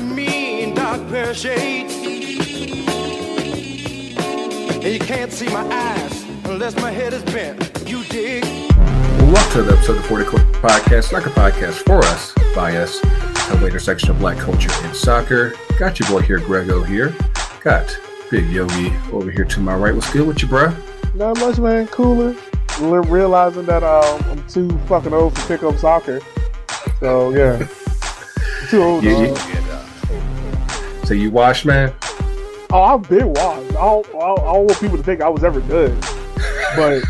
mean dark pair of shades. And you can't see my eyes unless my head is bent. You dig? Welcome to the episode of 40 Court Podcast, like a podcast for us, by us, a later section of black culture and soccer. Got your boy here, Grego here. Got Big Yogi over here to my right. What's good with you, bruh? Not much, man. Cooler. Re- Realizing that um, I'm too fucking old to pick up soccer. So yeah, too old. You- dog. you- You wash, man? Oh, I've been washed. I don't, I don't want people to think I was ever good, but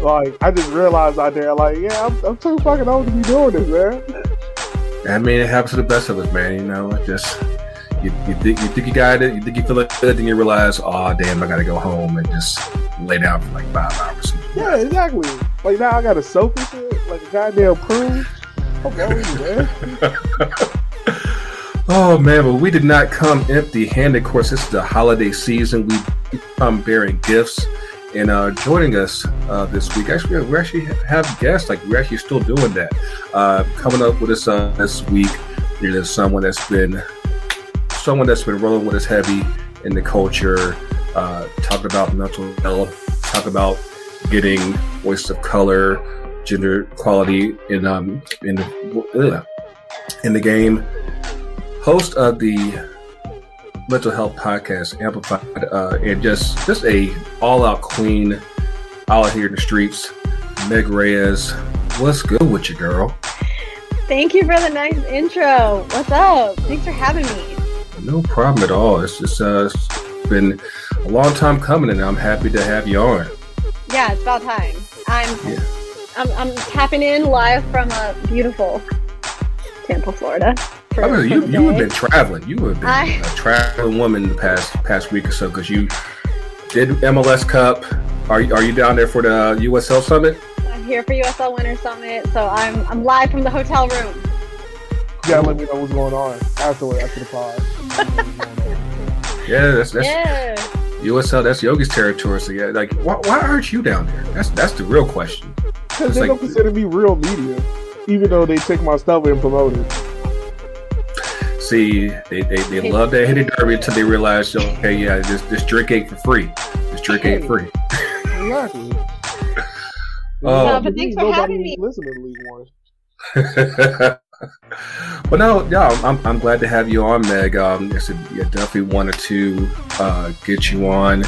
like I just realized out there, like yeah, I'm, I'm too fucking old to be doing this, man. I mean, it happens to the best of us, man. You know, it just you, you think you think you got it, you think you feel good, then you realize, oh damn, I gotta go home and just lay down for like five hours. Yeah, exactly. Like now I got to soak and shit, like a goddamn. I'm going, man. Oh man, but we did not come empty-handed. Of course, this is the holiday season. We come bearing gifts, and uh, joining us uh, this week, actually, we actually have guests. Like we're actually still doing that. Uh, coming up with us uh, this week, is someone that's been someone that's been rolling with us heavy in the culture, uh, talking about mental health, talk about getting voice of color, gender equality in um in in the game host of the mental health podcast amplified uh, and just just a all-out queen out here in the streets meg reyes what's good with you girl Thank you for the nice intro. What's up? Thanks for having me. no problem at all it's just uh it's been a long time coming and i'm happy to have you on Yeah, it's about time. I'm Yeah. I'm, I'm tapping in live from a beautiful Tampa, Florida. For- I mean, you the you have been traveling you have been I- a traveling woman the past past week or so because you did mls cup are, you- are you down there for the usl summit I'm here for USL Winter Summit, so I'm I'm live from the hotel room. You gotta let me know what's going on afterward, after the pod. yeah that's that's yeah. USL, that's Yogi's territory. So yeah, like, why, why aren't you down there? That's that's the real question. Because they like- don't consider me real media, even though they take my stuff and promote it. See, they, they, they love that hitty derby until they realize, okay, yeah, this this drink ain't for free. This drink ain't free. Exactly. Oh. But thanks for having me. Listen to League One. but no, yeah, I'm, I'm glad to have you on, Meg. Um, I said, yeah, definitely wanted to uh, get you on,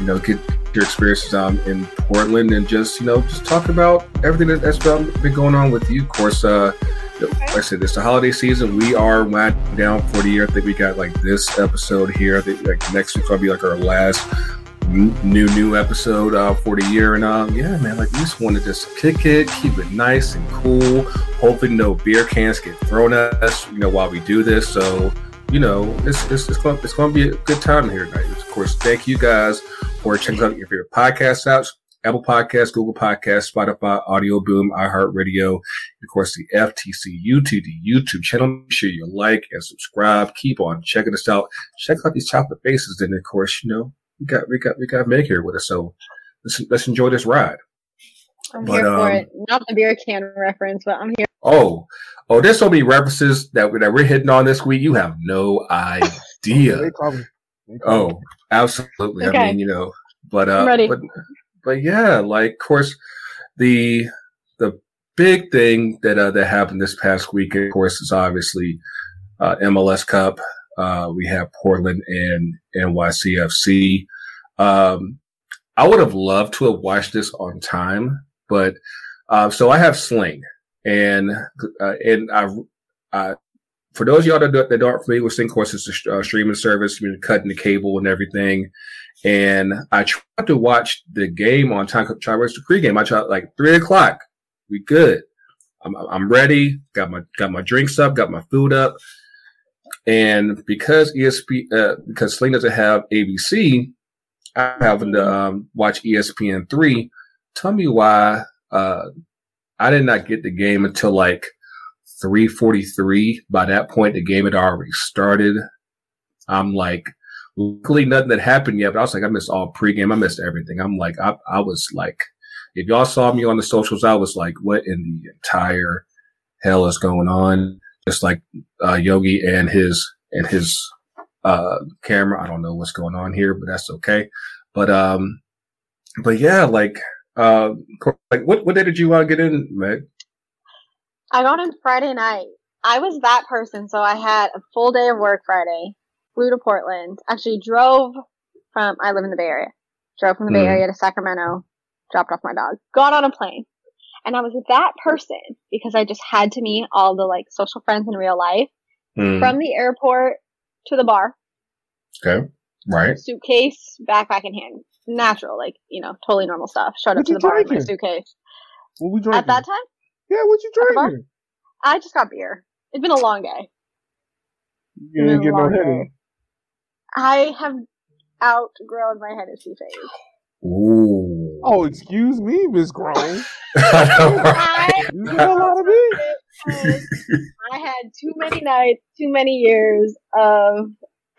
you know, get your experiences um, in Portland and just, you know, just talk about everything that, that's been going on with you. Of course, uh, like I said, it's the holiday season. We are winding down for the year. I think we got like this episode here. I think like next week's gonna be like our last new new episode uh, for the year. And um, yeah, man, like we just want to just kick it, keep it nice and cool. hoping no beer cans get thrown at us, you know, while we do this. So, you know, it's it's, it's going it's to be a good time here tonight. Of course, thank you guys for checking out your favorite podcast apps. Apple Podcasts, Google Podcasts, Spotify, Audioboom, iHeartRadio, of course, the FTC YouTube, the YouTube channel. Make sure you like and subscribe. Keep on checking us out. Check out these chocolate faces. And of course, you know, we got, we got, we got Meg here with us. So let's, let's enjoy this ride. I'm But, here for um, it. Not the beer can reference, but I'm here. Oh, oh, there's so many references that, that we're hitting on this week. You have no idea. They call me. They call me. Oh, absolutely. I Okay. mean, you know, but uh, I'm ready. but but yeah, like of course, the the big thing that uh, that happened this past week, of course, is obviously uh, MLS Cup. Uh, we have Portland and NYCFC. Um, I would have loved to have watched this on time, but uh, so I have Sling, and uh, and I, I for those of y'all that, that aren't familiar with Sling, of course, it's a streaming service. You know, cutting the cable and everything. And I tried to watch the game on time. Try to watch the pregame. I tried like three o'clock. We good. I'm, I'm ready. Got my got my drinks up. Got my food up. And because ESP uh, because Sling doesn't have ABC, I'm having to um, watch ESPN three. Tell me why uh, I did not get the game until like 3:43. By that point, the game had already started. I'm like, luckily nothing that happened yet, but I was like, I missed all pregame. I missed everything. I'm like, I, I was like, if y'all saw me on the socials, I was like, what in the entire hell is going on? just like uh, Yogi and his and his uh, camera. I don't know what's going on here, but that's okay. But um, but yeah, like uh, like what what day did you to get in, Meg? I got in Friday night. I was that person, so I had a full day of work Friday. Flew to Portland. Actually, drove from. I live in the Bay Area. Drove from the Bay Mm. Area to Sacramento. Dropped off my dog. Got on a plane, and I was with that person because I just had to meet all the like social friends in real life. Mm, From the airport to the bar, okay, right. suitcase, backpack in hand. Natural, like, you know, totally normal stuff. Showed up What to the bar with my suitcase. What we drinking? At that time, yeah, what you drinking? I just got beer. It's been a long day. You didn't get no headache. Day. I have outgrown my Hennessy phase. Ooh. Oh, excuse me, Miss Grown. I right? I, You the hell out of me. I had too many nights, too many years of.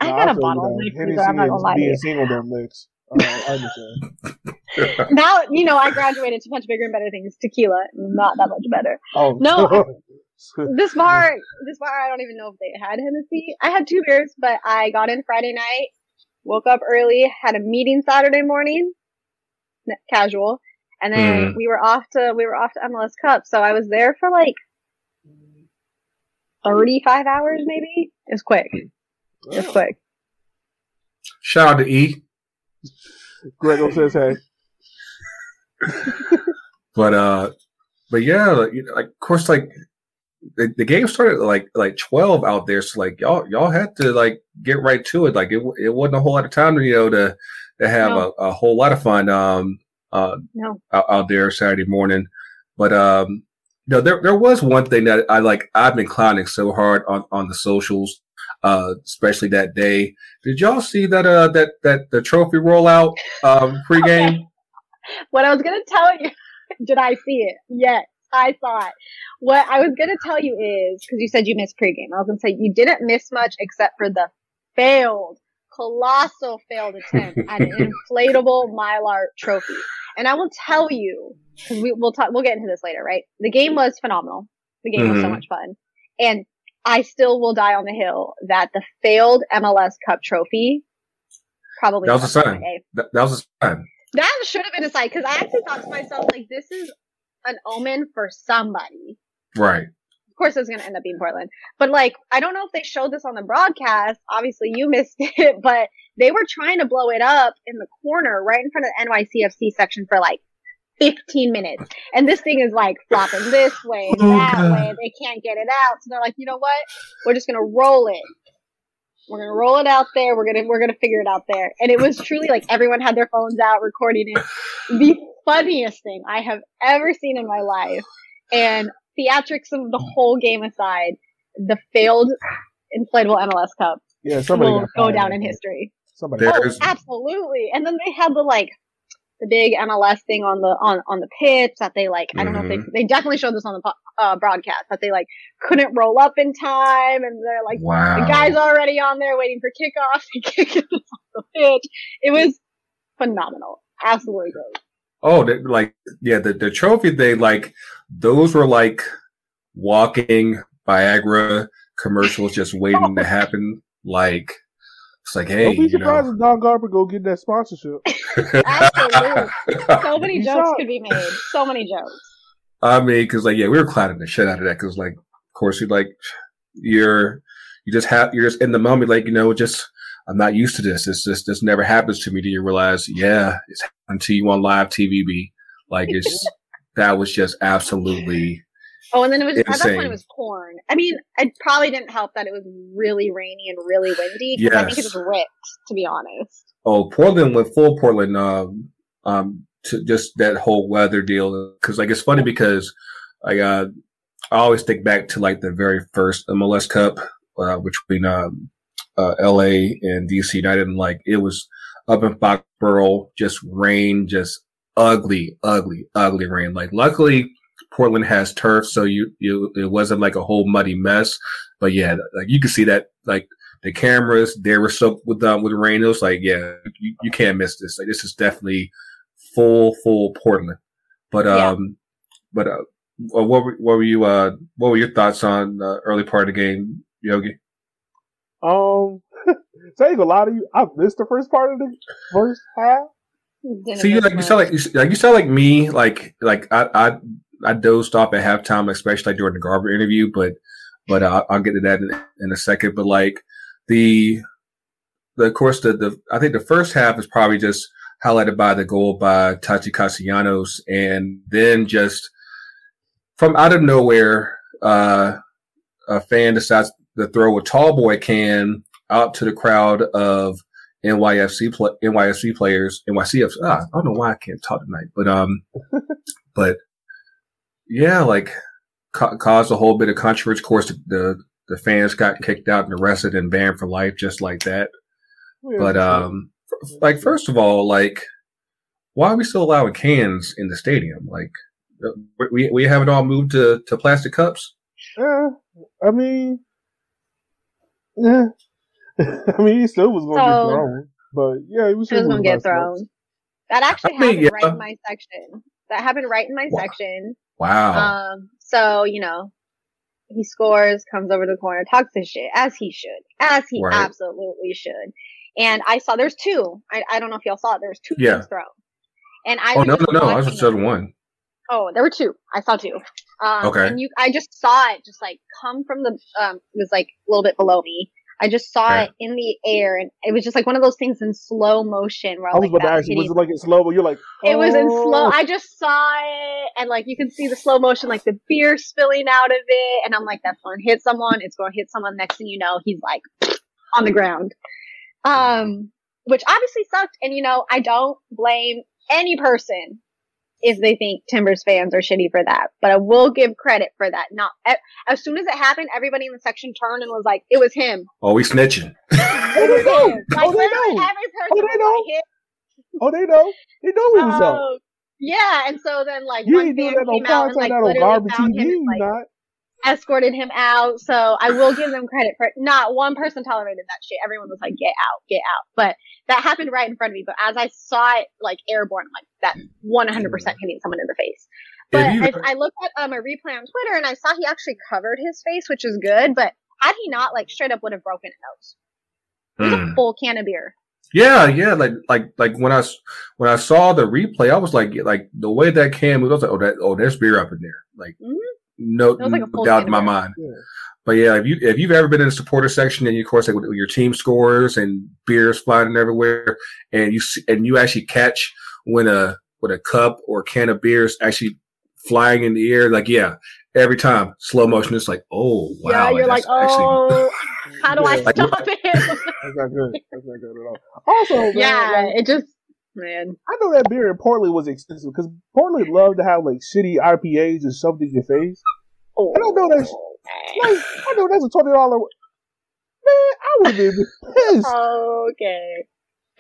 I Nah, got a bottle of though. mix, Hennessy I'm not gonna lie to being you. single don't mix. Uh, I understand. Now, you know, I graduated to much bigger and better things. Tequila, not that much better. Oh No, this bar, this bar, I don't even know if they had Hennessy. I had two beers, but I got in Friday night, woke up early, had a meeting Saturday morning, casual, and then Mhm. we were off to we were off to MLS Cup. So I was there for like thirty five hours, maybe. It was quick. It was quick. Shout out to E. Grego says, "Hey, But uh, but yeah, like, you know, like of course, like the, the game started like like twelve out there, so like y'all y'all had to like get right to it. Like it it wasn't a whole lot of time, you know, to to have No. a, a whole lot of fun um uh No, out, out there Saturday morning. But um, know, there there was one thing that I like. I've been clowning so hard on on the socials, uh, especially that day. Did y'all see that uh that that the trophy rollout um pregame? what I was gonna tell you. Did I see it? Yes, I thought. What I was gonna tell you is because you said you missed pregame. I was gonna say you didn't miss much except for the failed, colossal failed attempt at an inflatable mylar trophy. And I will tell you because we, we'll talk. We'll get into this later, right? The game was phenomenal. The game was so Mhm. much fun, and I still will die on the hill that the failed MLS Cup trophy probably That was a sign. That, that was a sign. That should have been a sign because I actually thought to myself, like, this is an omen for somebody. Right. Of course, it's going to end up being Portland. But, like, I don't know if they showed this on the broadcast. Obviously, you missed it, but they were trying to blow it up in the corner right in front of the NYCFC section for, like, 15 minutes. And this thing is, like, flopping this way, Oh, that God. way. They can't get it out. So they're like, you know what? We're just going to roll it. We're gonna roll it out there. We're gonna we're gonna figure it out there. And it was truly like everyone had their phones out recording it. The funniest thing I have ever seen in my life. And theatrics of the whole game aside, the failed inflatable MLS Cup yeah, somebody will go down in history. Somebody. Oh, absolutely. And then they had the like the big MLS thing on the on on the pitch that they like. I don't know if Mm-hmm. they they definitely showed this on the uh, broadcast that they like couldn't roll up in time, and they're like Wow. the guy's already on there waiting for kickoff to kick it off the pitch. It was phenomenal, absolutely great. Oh, they, like yeah, the the trophy they like those were like walking Viagra commercials just waiting to happen. Like it's like, hey, Don't be you surprised know. if Don Garber go get that sponsorship. Absolutely. So many You jokes saw could be made. So many jokes. I mean, because like yeah, we were clowning the shit out of that because like, of course, you like you're you just have you're just in the moment, like you know, just I'm not used to this. This this this never happens to me. Do you realize? Yeah, it's happened to you on live TV. B like it's that was just absolutely Oh, and then it was at that point it was corn. I mean, it probably didn't help that it was really rainy and really windy. 'cause I think it was ripped, to be honest. Oh, Portland went full Portland. Um, um, to just that whole weather deal. Cause like, it's funny because I, uh, I always think back to like the very first MLS Cup, uh, between, um, uh, LA and DC United. And like, it was up in Foxborough, just rain, just ugly, ugly, ugly rain. Like, luckily Portland has turf. So you, you, it wasn't like a whole muddy mess. But yeah, like you could see that, like, the cameras they were soaked with um, with rain. It was like, yeah, you, you can't miss this. Like this is definitely full full Portland. But Yeah. um, but uh, what were, what were you? Uh, what were your thoughts on the early part of the game, Yogi? Um, saying a lot of you, I missed the first part of the first half. Didn't See, you miss like you much. sound like you, s- like you sound like me. Like like I I, I dozed off at halftime, especially during the Garber interview. But but uh, I'll get to that in, in a second. But like the the of course the the I think the first half is probably just highlighted by the goal by Taty Castellanos, and then just from out of nowhere, uh, a fan decides to throw a tall boy can out to the crowd of NYFC pl- NYFC players, NYCF. Ah, I don't know why I can't talk tonight, but um, but yeah, like ca- caused a whole bit of controversy. Of course, the, the the fans got kicked out and arrested and banned for life, just like that. Yeah, But um, f- like first of all, like why are we still allowing cans in the stadium? Like uh, we we haven't all moved to to plastic cups. yeah, I mean, yeah. I mean, he still was going to So- get thrown, but yeah, he was still gonna get by steps. thrown. That actually I mean, happened right in my section. That happened right in my Wow. section. Wow. Um, so you know, he scores, comes over to the corner, talks his shit as he should, as he Right. absolutely should. And I saw there's two. I, I don't know if y'all saw it. There's two Yeah. things thrown. And I oh no no no! I just said one. Oh, there were two. I saw two. Um, Okay. And you, I just saw it just like come from the, um, it was like a little bit below me. I just saw Okay. it in the air and it was just like one of those things in slow motion where I was like about to ask you, was it like in slow? But you're like, it was in oh. slow. I just saw it, and like you can see the slow motion, like the beer spilling out of it, and I'm like, that's going to hit someone. It's going to hit someone. Next thing you know, he's like on the ground. Um, which obviously sucked. And you know, I don't blame any person if they think Timbers fans are shitty for that, but I will give credit for that. Not as soon as it happened, everybody in the section turned and was like, "It was him." Oh, we snitching. Oh, they know. Like Oh, they know. every person Oh, they know. Oh, they know. They know he was up. Oh, yeah, and so then like You one fan came out and like that on literally Garber found TV. him and like not. Escorted him out. So I will give them credit for it. not one person tolerated that shit. Everyone was like, "Get out, get out!" But that happened right in front of me. But as I saw it like airborne, like, that 100 percent hitting someone in the face." But you- I, I looked at um, a replay on Twitter and I saw he actually covered his face, which is good. But had he not, like straight up would have broken a nose. It was a full can of beer. Yeah, yeah, like like like when I when I saw the replay, I was like like the way that can moved, I was like, oh that oh there's beer up in there, like Mhm. No, like no doubt in my mind. Yeah. But yeah, if you if you've ever been in the supporter section and you of course like with your team scores and beers flying everywhere, and you see, and you actually catch when a when a cup or can of beer is actually flying in the air, like yeah, every time slow motion, it's like oh wow, yeah, you're like, that's actually- "Oh, how do I Yeah. stop it?" That's not good. That's not good at all. Also, man, yeah, like, it just man. I know that beer in Portland was expensive because Portland loved to have like shitty IPAs and shoved in your face. Oh, I don't know that. Like, I know that's a twenty dollar. Man, I would have been pissed. okay.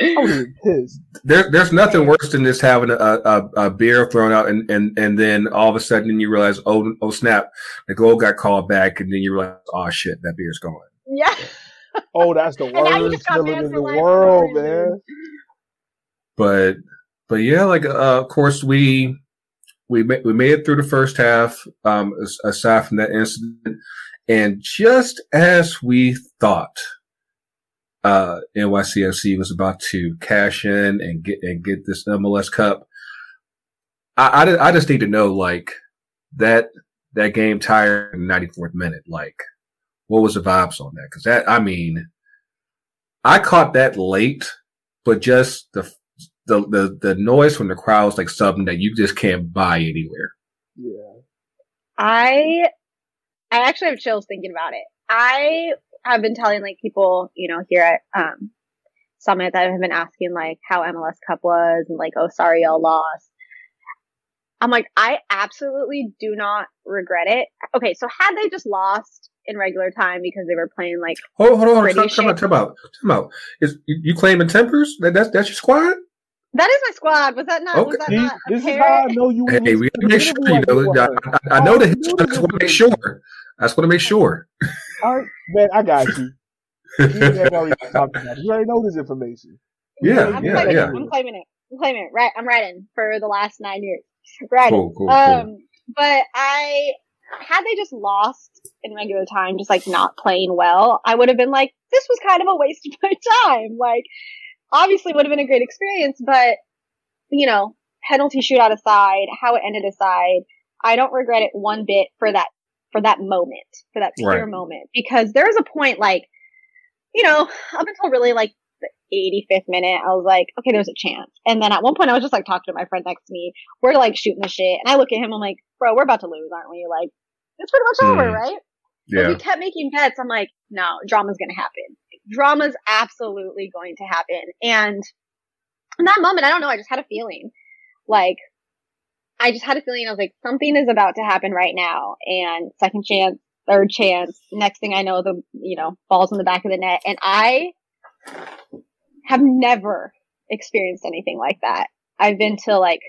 I would have been pissed. There, there's nothing worse than just having a, a, a beer thrown out and, and, and then all of a sudden you realize, oh, oh snap, the goal got called back. And then you realize, oh shit, that beer's gone. Yeah. Oh, that's the worst feeling in the life world, reason. man. But, but yeah, like, uh, of course we, we, we made it through the first half, um, aside from that incident. And just as we thought, uh, NYCFC was about to cash in and get, and get this MLS Cup. I, I, I just need to know, like, that, that game tired in the 94th minute, like, what was the vibes on that? Cause that, I mean, I caught that late, but just the, the, the, the noise from the crowd was like something that you just can't buy anywhere. Yeah. I I actually have chills thinking about it. I have been telling like people, you know, here at um Summit that have been asking like how MLS Cup was and like, oh sorry y'all lost. I'm like, I absolutely do not regret it. Okay, so had they just lost in regular time because they were playing like Hold, hold on, hold on. Time out, shit. time out, time out. Is you, you claiming Timbers? That, that's that's your squad? That is my squad. Was that not was that See, not this is how I know you. Hey, we gotta make sure. You know, I, I, I know the history. I just want to make sure. I just want to make sure. All right, man, I got you. You already talked about it. You already know this information. Yeah, I'm yeah, claiming yeah. it. I'm claiming it. I'm claiming it. Right, I'm writing for the last nine years. Right. Cool, cool, cool. Um, but I had they just lost in regular time, just like not playing well, I would have been like, this was kind of a waste of my time. Like, obviously would have been a great experience, but you know, penalty shootout aside, how it ended aside, I don't regret it one bit for that for that moment, for that pure right. moment, because there was a point like, you know, up until really like the 85th minute, I was like, okay, there's a chance. And then at one point, I was just like talking to my friend next to me. We're like shooting the shit, and I look at him, I'm like, bro, we're about to lose, aren't we? Like, it's pretty much mm. over, right? Yeah. But we kept making bets. I'm like, no, drama's gonna happen. Drama's absolutely going to happen. And in that moment, I don't know, I just had a feeling. Like, I just had a feeling I was like, something is about to happen right now. And second chance, third chance. Next thing I know, the, you know, ball's in the back of the net. And I have never experienced anything like that. I've been to like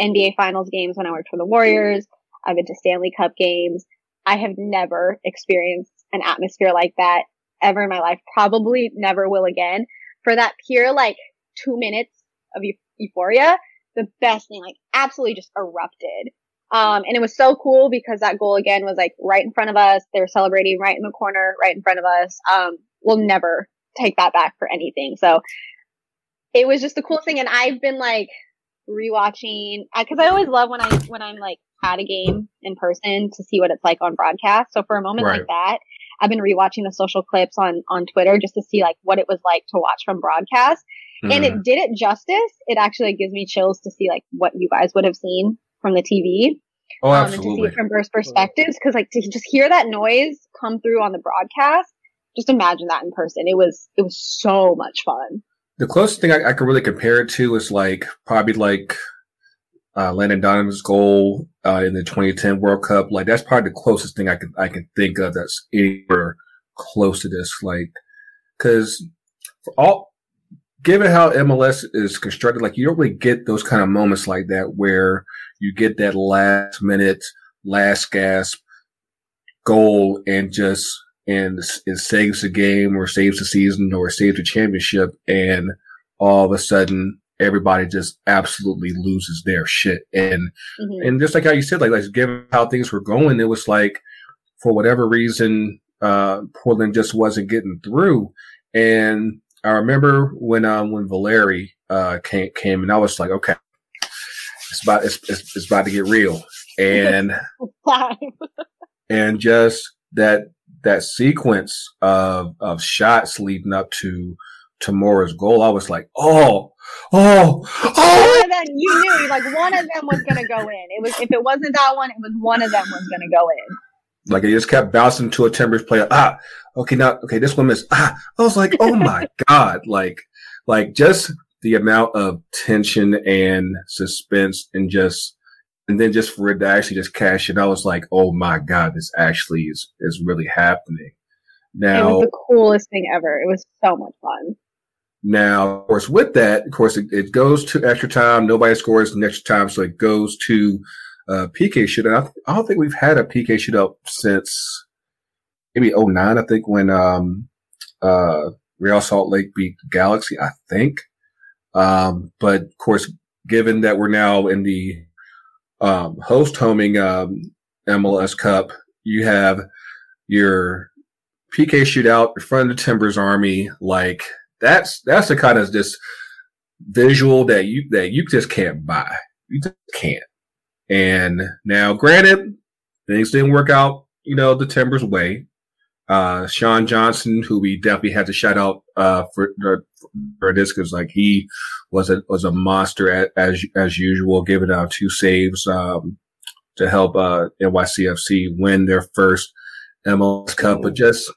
NBA finals games when I worked for the Warriors. I've been to Stanley Cup games. I have never experienced an atmosphere like that ever in my life. Probably never will again. For that pure like two minutes of euphoria, the best thing, like absolutely just erupted. Um, and it was so cool because that goal again was like right in front of us. They were celebrating right in the corner, right in front of us. Um, we'll never take that back for anything. So it was just the coolest thing. And I've been like rewatching, cause I always love when I, when I'm like at a game in person to see what it's like on broadcast. So for a moment right. like that, I've been rewatching the social clips on, on Twitter just to see like what it was like to watch from broadcast. Mm-hmm. And it mm-hmm. did it justice. It actually gives me chills to see like what you guys would have seen from the TV. Oh, um, and to see it from both perspectives. Cause like to just hear that noise come through on the broadcast, just imagine that in person. It was, it was so much fun. The closest thing I, I could really compare it to is like probably like uh, Landon Donovan's goal uh, in the 2010 World Cup. Like that's probably the closest thing I can I can think of that's anywhere close to this. Like, because all given how MLS is constructed, like you don't really get those kind of moments like that where you get that last minute, last gasp goal and just and it saves the game or saves the season or saves the championship and all of a sudden everybody just absolutely loses their shit. And mm-hmm. and just like how you said, like like given how things were going, it was like for whatever reason, uh, Portland just wasn't getting through. And I remember when um when Valeri uh came came and I was like, okay, it's about it's it's, it's about to get real. And and just that that sequence of of shots leading up to Tomora's goal, I was like, oh, oh, oh. And then you knew, like, one of them was going to go in. It was, if it wasn't that one, it was one of them was going to go in. Like, it just kept bouncing to a Timbers player. Ah, okay, now, okay, this one is, ah. I was like, oh my God. Like, like just the amount of tension and suspense and just, and then just for it to actually just cash it, I was like, oh my God, this actually is, is really happening. Now, it was the coolest thing ever. It was so much fun. Now, of course, with that, of course, it, it goes to extra time. Nobody scores the extra time, so it goes to uh, PK shootout. I, I, don't think we've had a PK shootout since maybe 09, I think, when um, uh, Real Salt Lake beat Galaxy, I think. Um, but of course, given that we're now in the um, host homing um, MLS Cup, you have your PK shootout in front of the Timbers Army, like that's that's the kind of just visual that you that you just can't buy. You just can't. And now, granted, things didn't work out, you know, the Timbers way. Uh, Sean Johnson, who we definitely had to shout out uh, for for this because like he was a was a monster as as usual, giving out two saves um, to help uh, NYCFC win their first MLS Cup. But just,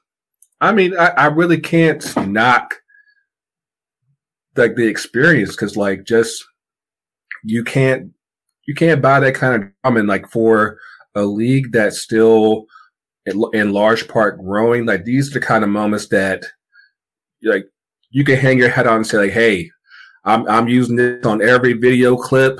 I mean, I, I really can't knock like the experience because like just you can't you can't buy that kind of drama and like for a league that's still in, in large part growing. Like these are the kind of moments that like you can hang your head on and say like hey i'm i'm using this on every video clip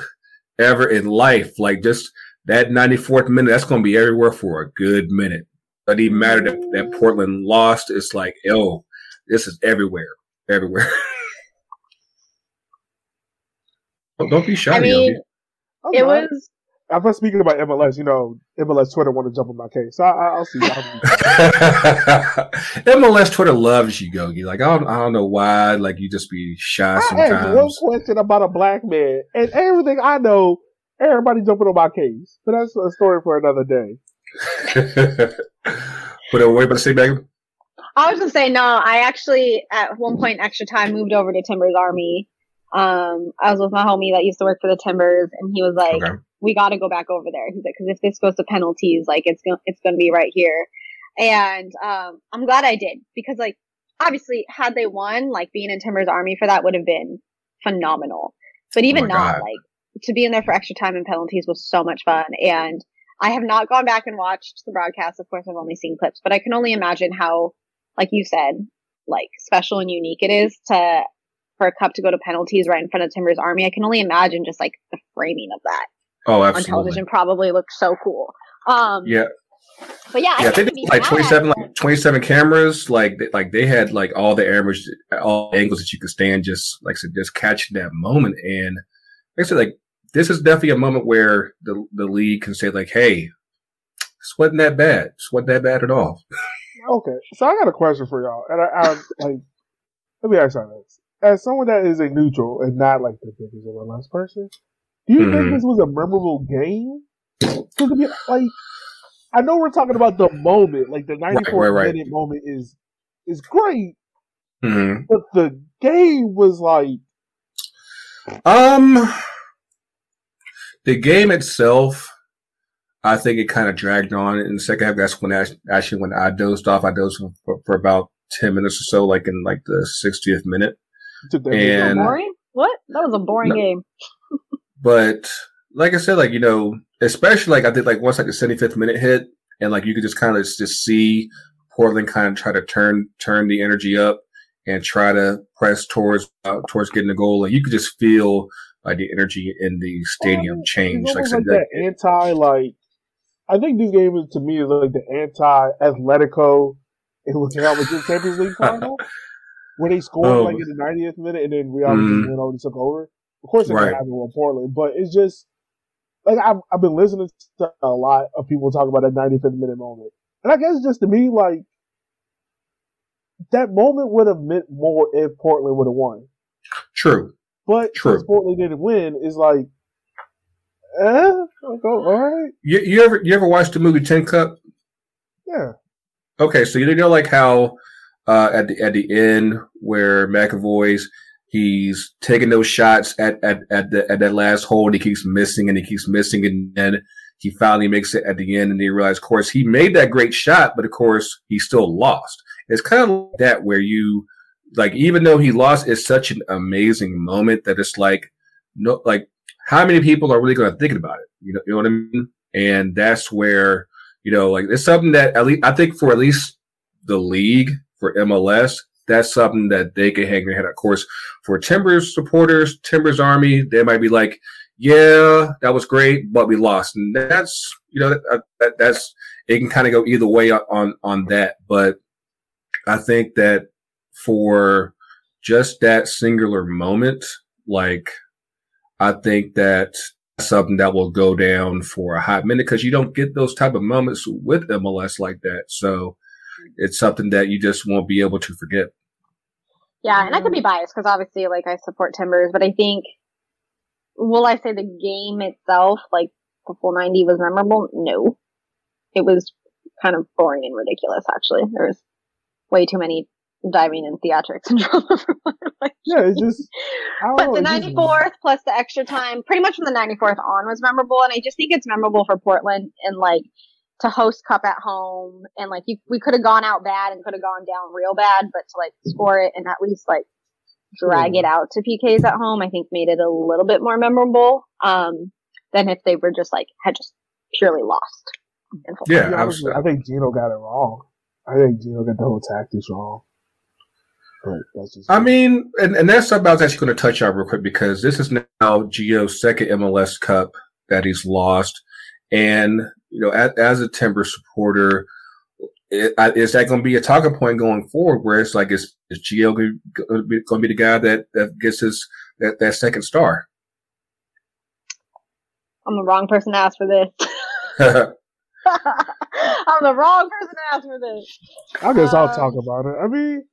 ever in life. Like just that 94th minute that's going to be everywhere for a good minute. Doesn't even matter that, that portland lost it's like oh this is everywhere everywhere Don't be shy. I mean, it was if I'm speaking about MLS, you know, MLS Twitter want to jump on my case. So I, will see. MLS Twitter loves you, Gogi. Like I don't, I don't know why. Like you just be shy sometimes. I one question about a black man, and everything I know, everybody jumping on my case. But that's a story for another day. but uh, what about to say, Megan? I was gonna say no. I actually at one point extra time moved over to Timbers Army. Um, I was with my homie that used to work for the Timbers, and he was like, okay we got to go back over there. He's like, because if this goes to penalties, like it's gonna it's gonna be right here. And um, I'm glad I did because like obviously had they won, like being in Timbers Army for that would have been phenomenal. But even oh not, God. like to be in there for extra time and penalties was so much fun. And I have not gone back and watched the broadcast. Of course, I've only seen clips, but I can only imagine how, like you said, like special and unique it is to for a cup to go to penalties right in front of Timbers Army. I can only imagine just like the framing of that. Oh, absolutely. On television probably looks so cool. Um, yeah. But yeah, yeah, I think like twenty seven, like twenty seven cameras. Like, they, like they had like all the average, all the angles that you could stand. Just like I said, just catching that moment. And like I said, like this is definitely a moment where the the league can say like, "Hey, this wasn't that bad. This wasn't that bad at all." Okay, so I got a question for y'all, and I, I like let me ask y'all this: as someone that is a neutral and not like the biggest MLS person, do you mm-hmm. think this was a memorable game? Be, like, I know we're talking about the moment, like the 94 right, right, right. minute moment is is great, mm-hmm. but the game was like, um, the game itself. I think it kind of dragged on in the second half. That's when I, actually when I dozed off. I dozed for, for about ten minutes or so, like in like the 60th minute. And boring? What? That was a boring no, game. But like I said, like you know, especially like I did like once like the 75th minute hit, and like you could just kind of just see Portland kind of try to turn turn the energy up and try to press towards uh, towards getting the goal. Like you could just feel like the energy in the stadium change. Like, like that anti like I think this game is to me is like the anti Atletico in which Real Madrid Champions League final. Where they scored oh. like in the 90th minute and then Real Madrid mm. went over and took over. Of course, it right. happen with Portland, but it's just like I've, I've been listening to a lot of people talk about that 95th minute moment, and I guess just to me, like that moment would have meant more if Portland would have won. True, but True. since Portland didn't win, is like, eh, oh, all right. You, you ever you ever watched the movie Tin Cup? Yeah. Okay, so you know like how uh, at the at the end where McAvoy's He's taking those shots at, at, at the, at that last hole and he keeps missing and he keeps missing. And then he finally makes it at the end and he realizes, of course, he made that great shot, but of course, he still lost. It's kind of like that where you, like, even though he lost, it's such an amazing moment that it's like, no, like, how many people are really going to think about it? You know, you know what I mean? And that's where, you know, like, it's something that at least, I think for at least the league, for MLS, that's something that they can hang their head. Of course, for Timbers supporters, Timbers Army, they might be like, "Yeah, that was great, but we lost," and that's you know that, that that's it can kind of go either way on on that. But I think that for just that singular moment, like I think that something that will go down for a hot minute because you don't get those type of moments with MLS like that. So it's something that you just won't be able to forget. Yeah, and I could be mm-hmm. biased because obviously, like, I support Timbers, but I think, will I say the game itself, like, the full 90 was memorable? No. It was kind of boring and ridiculous, actually. There was way too many diving and theatrics and drama for my Yeah, it's just. But know, the 94th plus the extra time, pretty much from the 94th on was memorable, and I just think it's memorable for Portland and, like, to host cup at home and like you, we could have gone out bad and could have gone down real bad, but to like score it and at least like drag mm. it out to PKs at home, I think made it a little bit more memorable. Um, than if they were just like had just purely lost. Yeah, I, was, I think Gino got it wrong. I think Gino got the whole tactics wrong. I mean, and, and that's something I was actually going to touch on real quick because this is now Gio's second MLS Cup that he's lost. And you know, as, as a Timber supporter, is that going to be a talking point going forward? Where it's like, is, is Gio going to be, going to be the guy that, that gets his that, that second star? I'm the wrong person to ask for this. I'm the wrong person to ask for this. I guess um, I'll talk about it. I mean,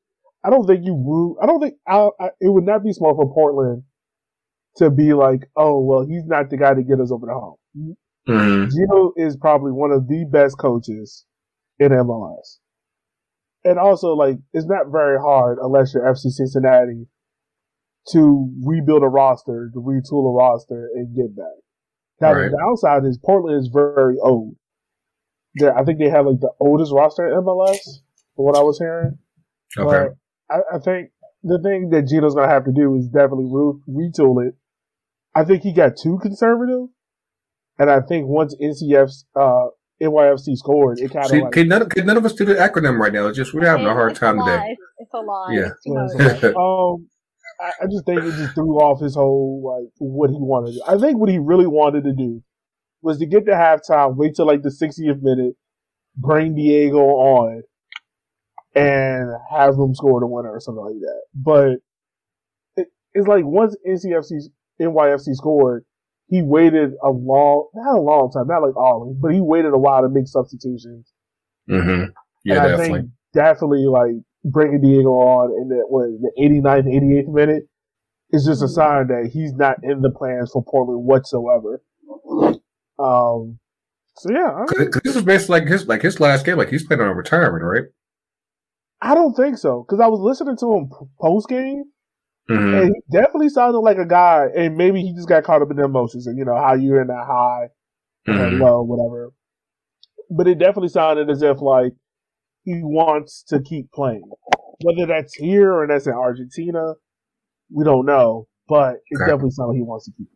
I don't think you move. I don't think I, I, it would not be smart for Portland to be like, oh well, he's not the guy to get us over the hump. Mm-hmm. Gino is probably one of the best coaches in MLS, and also like it's not very hard unless you're FC Cincinnati to rebuild a roster, to retool a roster, and get back. Now right. the downside is Portland is very old. They're, I think they have like the oldest roster in MLS, for what I was hearing. Okay. But I, I think the thing that Gino's gonna have to do is definitely re- retool it. I think he got too conservative, and I think once NCF's uh, NYFC scored, it kind of like, can none, can none of us do the acronym right now? It's just we're having a hard time today. It's a lie. Yeah. um, I, just think it just threw off his whole like what he wanted. To do. I think what he really wanted to do was to get to halftime, wait till like the 60th minute, bring Diego on, and have him score the winner or something like that. But it, it's like once NCFC NYFC scored, he waited a long, not a long time, not like Ollie, but he waited a while to make substitutions. Mm-hmm. Yeah, and I think definitely like bringing Diego on in the what, the 89th, 88th minute is just a mm-hmm. sign that he's not in the plans for Portland whatsoever. Um, so yeah, I mean, this is basically like his like his last game. Like he's playing on retirement, right? I don't think so because I was listening to him post game, mm-hmm. and he definitely sounded like a guy. And maybe he just got caught up in the emotions and you know how you're in that high mm-hmm. and low, whatever. But it definitely sounded as if like he wants to keep playing. Whether that's here or that's in Argentina, we don't know. But it okay. definitely sounds like he wants to keep.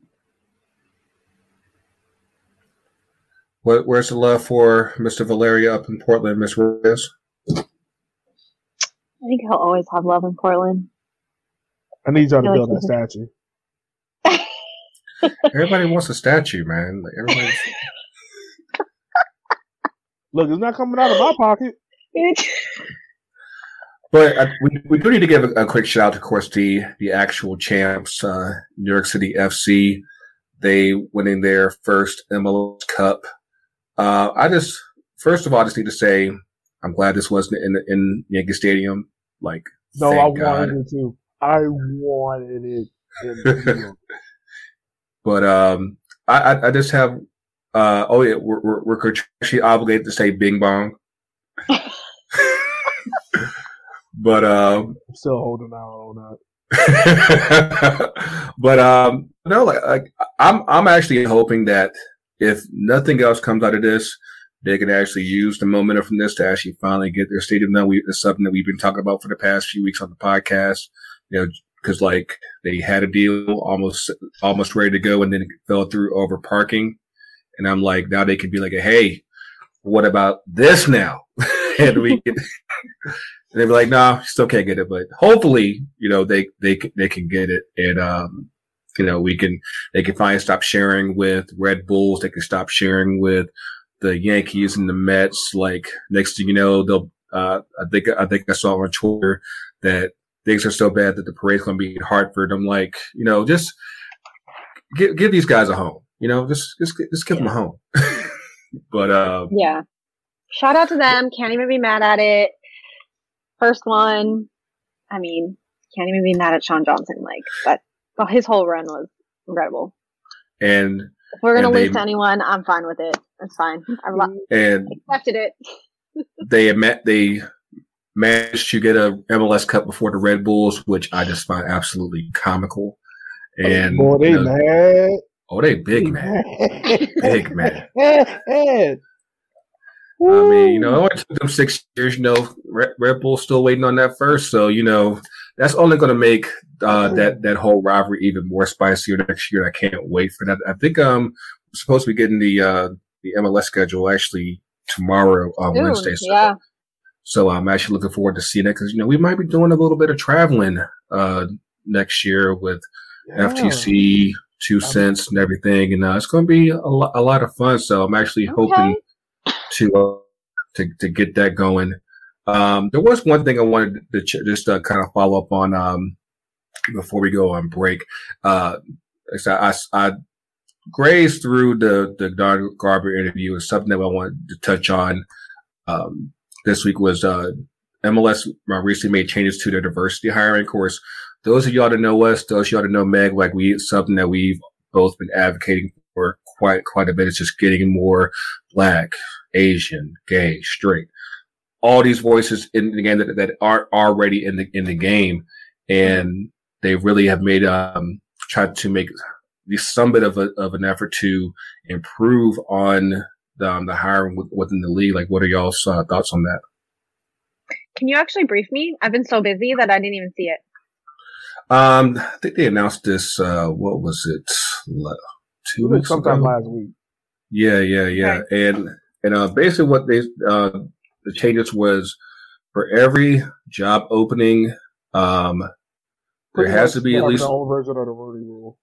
What, where's the love for Mr. Valeria up in Portland, Miss Reyes? I think he'll always have love in Portland. I need y'all to build that statue. Everybody wants a statue, man. Like everybody. Look, it's not coming out of my pocket. but uh, we, we do need to give a, a, quick shout out to, of course, the, the actual champs, uh, New York City FC. They winning their first MLS Cup. Uh, I just, first of all, I just need to say, I'm glad this wasn't in in Yankee Stadium. Like, no, I God. wanted it to. I wanted it. but um, I, I, I just have. Uh, oh yeah, we're, we're, we're actually obligated to say Bing Bong. but um, I'm still holding out on that. but um, no, like, like I'm I'm actually hoping that if nothing else comes out of this, they can actually use the momentum from this to actually finally get their stadium done. We, it's something that we've been talking about for the past few weeks on the podcast. You know, because like they had a deal almost almost ready to go, and then it fell through over parking. And I'm like, now they could be like, hey, what about this now? and we can, and they'd be like, no, nah, still can't get it, but hopefully, you know, they, they, they can get it. And, um, you know, we can, they can finally stop sharing with Red Bulls. They can stop sharing with the Yankees and the Mets. Like next thing you know, they'll, uh, I think, I think I saw on Twitter that things are so bad that the parade's going to be in Hartford. I'm like, you know, just give, give these guys a home, you know, just, just, just give yeah. them a home. but, um, yeah, shout out to them. Can't even be mad at it. First one. I mean, can't even be mad at Sean Johnson. Like, but well, his whole run was incredible. And if we're gonna lose they, to anyone, I'm fine with it. It's fine. I've and accepted it. they met. They managed to get a MLS Cup before the Red Bulls, which I just find absolutely comical. And oh, they you know, mad. Oh, they big man, big man. I mean, you know, it took them six years. You know, Red, Red Bull still waiting on that first, so you know that's only going to make uh, that that whole rivalry even more spicier next year. I can't wait for that. I think um we're supposed to be getting the uh, the MLS schedule actually tomorrow on Wednesday. So, yeah. So I'm actually looking forward to seeing it because you know we might be doing a little bit of traveling uh, next year with yeah. FTC, two cents, and everything, and uh, it's going to be a, lo- a lot of fun. So I'm actually okay. hoping to uh, to to get that going. Um, there was one thing I wanted to ch- just uh, kind of follow up on um, before we go on break. Uh, I, I, I grazed through the the Don Garber interview is something that I wanted to touch on. Um, this week was uh, MLS recently made changes to their diversity hiring course. Those of y'all that know us, those y'all that know Meg, like we something that we've both been advocating for quite quite a bit. It's just getting more black, Asian, gay, straight, all these voices in the game that, that are already in the in the game, and they really have made um tried to make some bit of a, of an effort to improve on the, um, the hiring within the league. Like, what are y'all's uh, thoughts on that? Can you actually brief me? I've been so busy that I didn't even see it. Um, I think they announced this. Uh, what was it? Two weeks sometime ago? last week. Yeah, yeah, yeah. Okay. And and uh, basically, what they uh, the changes was for every job opening, um, there has to be at least own version of the Rooney rule.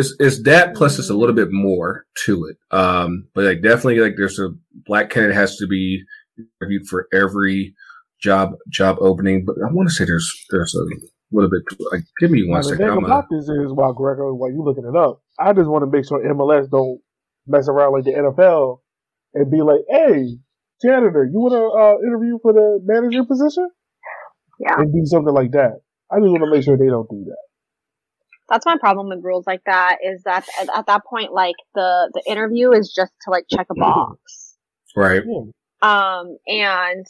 It's it's that plus it's a little bit more to it. Um, but like definitely like there's a black candidate has to be interviewed for every job job opening. But I want to say there's there's a little bit like give me one now, second. The thing about this is while Gregor while you looking it up, I just want to make sure MLS don't mess around like the NFL and be like, hey, janitor, you want to uh, interview for the manager position? Yeah. And do something like that. I just want to make sure they don't do that. That's my problem with rules like that is that at, at that point, like the, the interview is just to like check a box. Right. Um, and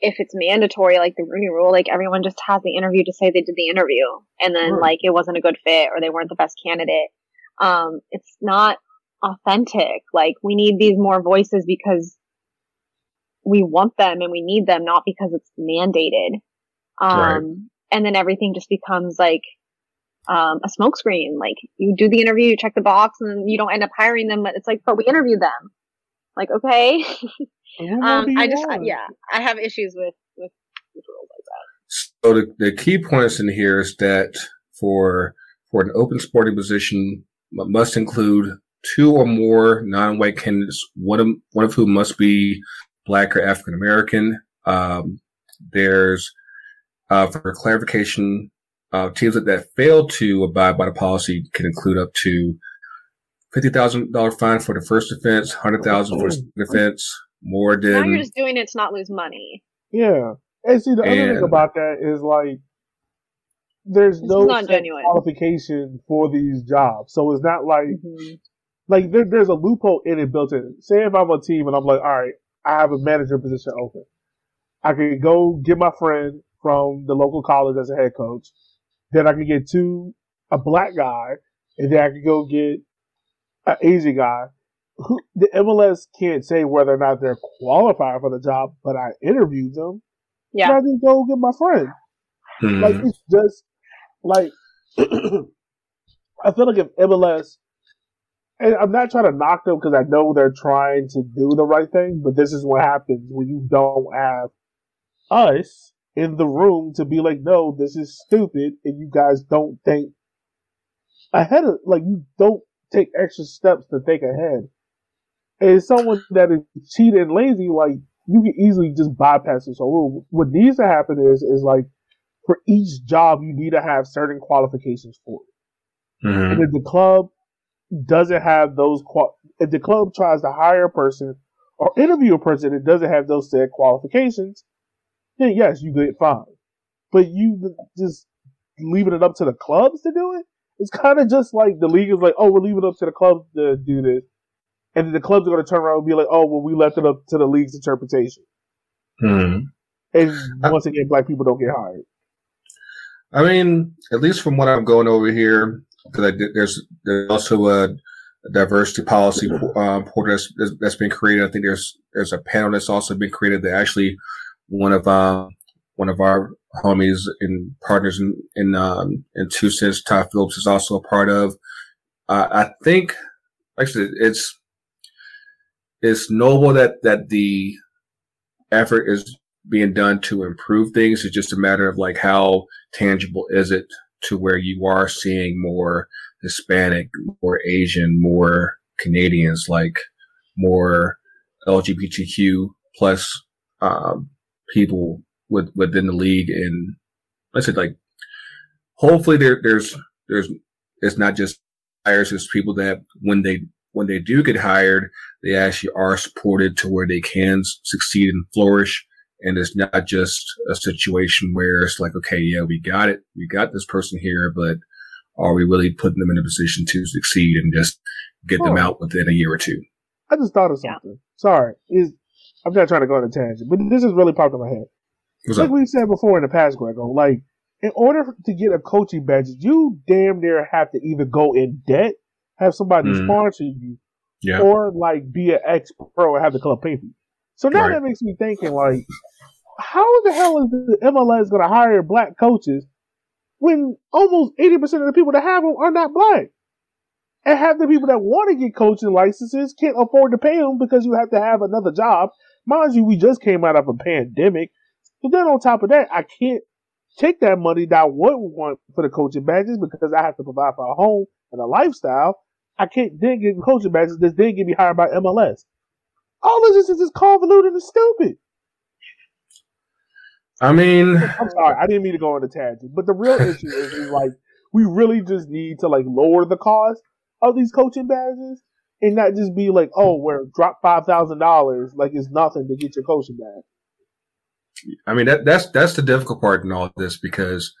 if it's mandatory, like the Rooney rule, like everyone just has the interview to say they did the interview and then right. like it wasn't a good fit or they weren't the best candidate. Um, it's not authentic. Like we need these more voices because we want them and we need them, not because it's mandated. Um, right. and then everything just becomes like, um, a smokescreen. Like you do the interview, you check the box and then you don't end up hiring them, but it's like, but we interviewed them. Like, okay. um, I just, yeah, I have issues with, with, with rules like that. So the, the key points in here is that for, for an open sporting position, must include two or more non-white candidates, one of, one of whom must be black or African American. Um, there's, uh, for clarification, uh, teams that, that fail to abide by the policy can include up to fifty thousand dollar fine for the first offense, hundred thousand for the second offense, more than. Now you're just doing it to not lose money. Yeah, and see the and, other thing about that is like there's no qualification for these jobs, so it's not like mm-hmm. like there, there's a loophole in it built in. Say if I'm a team and I'm like, all right, I have a manager position open. I could go get my friend from the local college as a head coach. Then I could get two, a black guy, and then I could go get an Asian guy. Who, the MLS can't say whether or not they're qualified for the job, but I interviewed them. Yeah. I just go get my friend. Mm-hmm. Like it's just like I feel like if MLS and I'm not trying to knock them because I know they're trying to do the right thing, but this is what happens when you don't have us in the room to be like, no, this is stupid, and you guys don't think ahead of, like, you don't take extra steps to think ahead. And someone that is cheating and lazy, like, you can easily just bypass this whole rule. What needs to happen is, is like, for each job, you need to have certain qualifications for it. Mm-hmm. And if the club doesn't have those, qual- if the club tries to hire a person or interview a person that doesn't have those said qualifications, then yes, you get fined. But you just leaving it up to the clubs to do it, it's kind of just like the league is like, oh, we're leaving it up to the clubs to do this. And then the clubs are going to turn around and be like, oh, well, we left it up to the league's interpretation. Hmm. And once again, black people don't get hired. I mean, at least from what I'm going over here, because there's there's also a, diversity policy um, portal that's, that's been created. I think there's there's a panel that's also been created that actually one of uh, one of our homies and partners in in, um, in two cents, Todd Phillips is also a part of. Uh, I think actually it's it's noble that that the effort is being done to improve things. It's just a matter of like how tangible is it to where you are seeing more Hispanic, more Asian, more Canadians, like more LGBTQ plus um, people with, within the league, and I said like, hopefully there, there's there's it's not just hires is people that when they when they do get hired, they actually are supported to where they can succeed and flourish. And it's not just a situation where it's like, okay, yeah, we got it. We got this person here, but are we really putting them in a position to succeed and just get them out within a year or two? I just thought of something. Yeah. Sorry. Is I'm not trying to go on a tangent, but this is really popped in my head. What's like we said before in the past, Grego, like in order to get a coaching badge, you damn near have to either go in debt, have somebody mm. sponsor you, yeah. or like be an ex pro and have the club pay for you. So now right. that makes me thinking, like, how the hell is the MLS going to hire black coaches when almost 80% of the people that have them are not black? And half the people that want to get coaching licenses can't afford to pay them because you have to have another job. Mind you, we just came out of a pandemic. But then on top of that, I can't take that money that I would want for the coaching badges because I have to provide for a home and a lifestyle. I can't then get coaching badges that then get me hired by MLS. All of this is just convoluted and stupid. I mean, I'm sorry, I didn't mean to go on a tangent, but the real issue is, is like we really just need to like lower the cost of these coaching badges and not just be like, oh, we're drop five thousand dollars like it's nothing to get your coaching back. I mean that that's that's the difficult part in all of this because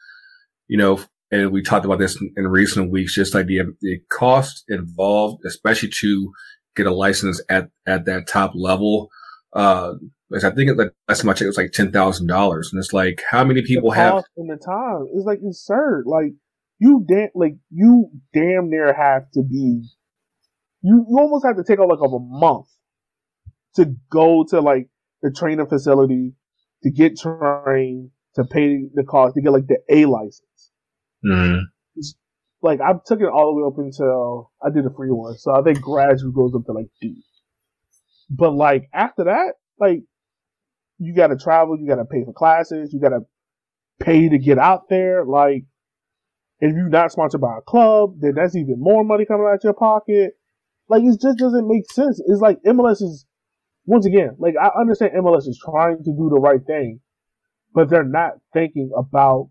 you know, and we talked about this in, in recent weeks, just like the the cost involved, especially to get a license at at that top level. Uh, I think it, like last time I checked, it was like ten thousand dollars, and it's like how many people have in the time? It's like absurd. Like you damn, like you damn near have to be. You, you almost have to take out like of a month to go to like the training facility to get trained, to pay the cost, to get like the A license. Mm-hmm. Like I took it all the way up until I did a free one, so I think gradually goes up to like D. But like after that, like you got to travel, you got to pay for classes, you got to pay to get out there. Like if you're not sponsored by a club, then that's even more money coming out of your pocket. Like it just doesn't make sense. It's like MLS is once again, like I understand MLS is trying to do the right thing, but they're not thinking about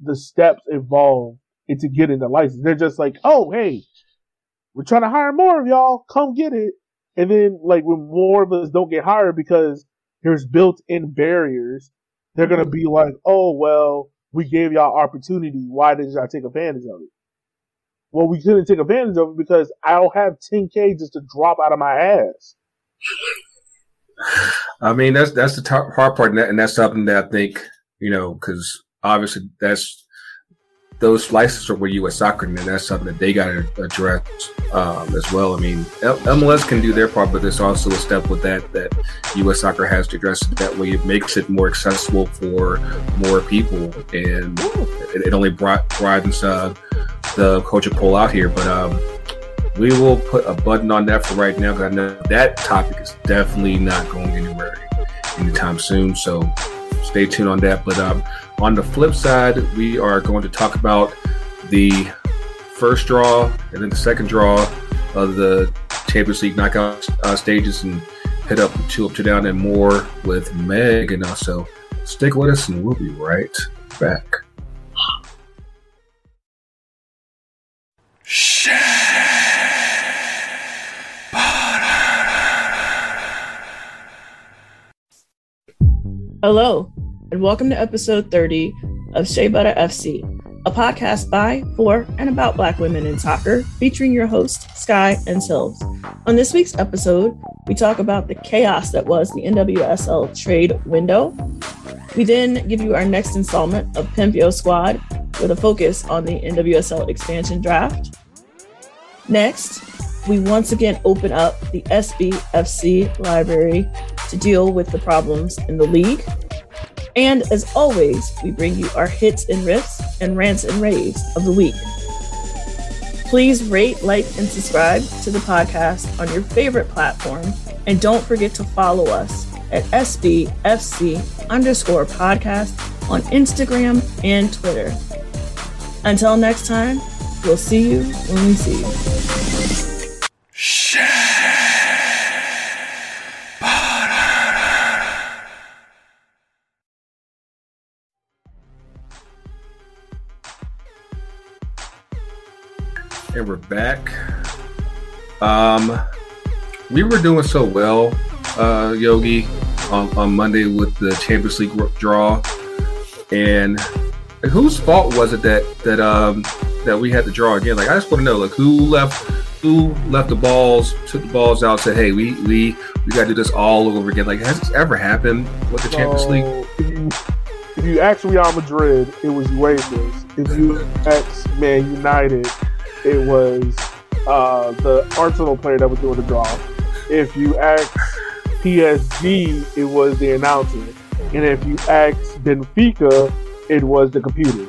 the steps involved into getting the license. They're just like, oh, hey, we're trying to hire more of y'all. Come get it. And then, like, when more of us don't get hired because there's built-in barriers, they're gonna be like, oh, well, we gave y'all opportunity. Why didn't y'all take advantage of it? Well, we couldn't take advantage of it because I don't have 10k just to drop out of my ass. I mean, that's that's the t- hard part, and, that, and that's something that I think you know, because obviously that's those licenses are with U.S. Soccer, and that's something that they got to address um, as well. I mean, L- MLS can do their part, but there's also a step with that that U.S. Soccer has to address. That way, it makes it more accessible for more people, and it, it only brought broadens uh, the culture pull out here. But um, we will put a button on that for right now because I know that topic is definitely not going anywhere anytime soon. So stay tuned on that. But um, on the flip side, we are going to talk about the first draw and then the second draw of the Champions League knockout uh, stages and head up to up to down and more with Meg. And also stick with us and we'll be right back. Hello, and welcome to episode 30 of Shea Butter FC, a podcast by, for, and about Black women in soccer, featuring your host, Sky and Silves. On this week's episode, we talk about the chaos that was the NWSL trade window. We then give you our next installment of Pimp Squad with a focus on the NWSL expansion draft. Next, we once again open up the SBFC library to deal with the problems in the league. And as always, we bring you our hits and riffs and rants and raves of the week. Please rate, like, and subscribe to the podcast on your favorite platform. And don't forget to follow us at SBFC underscore podcast on Instagram and Twitter. Until next time, we'll see you when we see you. And we're back. Um, we were doing so well, uh, Yogi, on, on Monday with the Champions League draw, and whose fault was it that that um that we had to draw again? Like, I just want to know, like, who left who left the balls, took the balls out, said, "Hey, we we we got to do this all over again." Like, has this ever happened with the Champions League? If you, if you ask Real Madrid, it was Juventus. If you ask Man United, it was uh, the Arsenal player that was doing the draw. If you ask PSG, it was the announcer. And if you ask Benfica, it was the computer.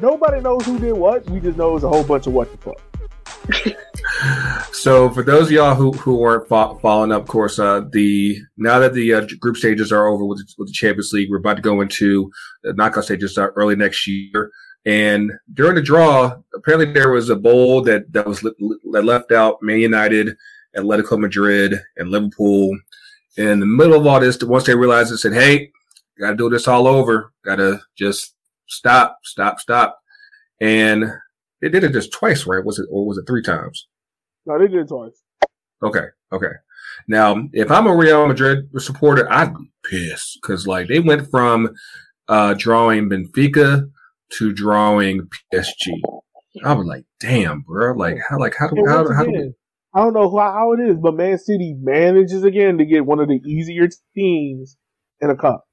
Nobody knows who did what. We just know it's a whole bunch of what the fuck. so for those of y'all who, who weren't fo- following up, of course, uh, the now that the uh, group stages are over with with the Champions League, we're about to go into the knockout stages uh, early next year. And during the draw, apparently there was a bowl that that was that left out Man United, Atletico Madrid, and Liverpool. And in the middle of all this, once they realized it, said, "Hey, got to do this all over. Got to just stop, stop, stop." And they did it just twice, right? Was it or was it three times? No, they did it twice. Okay, okay. Now, if I'm a Real Madrid supporter, I'd be pissed because like they went from uh, drawing Benfica to drawing PSG. I was like, damn, bro. Like how like how do how, how, do I don't know how, it is, but Man City manages again to get one of the easier teams in a cup.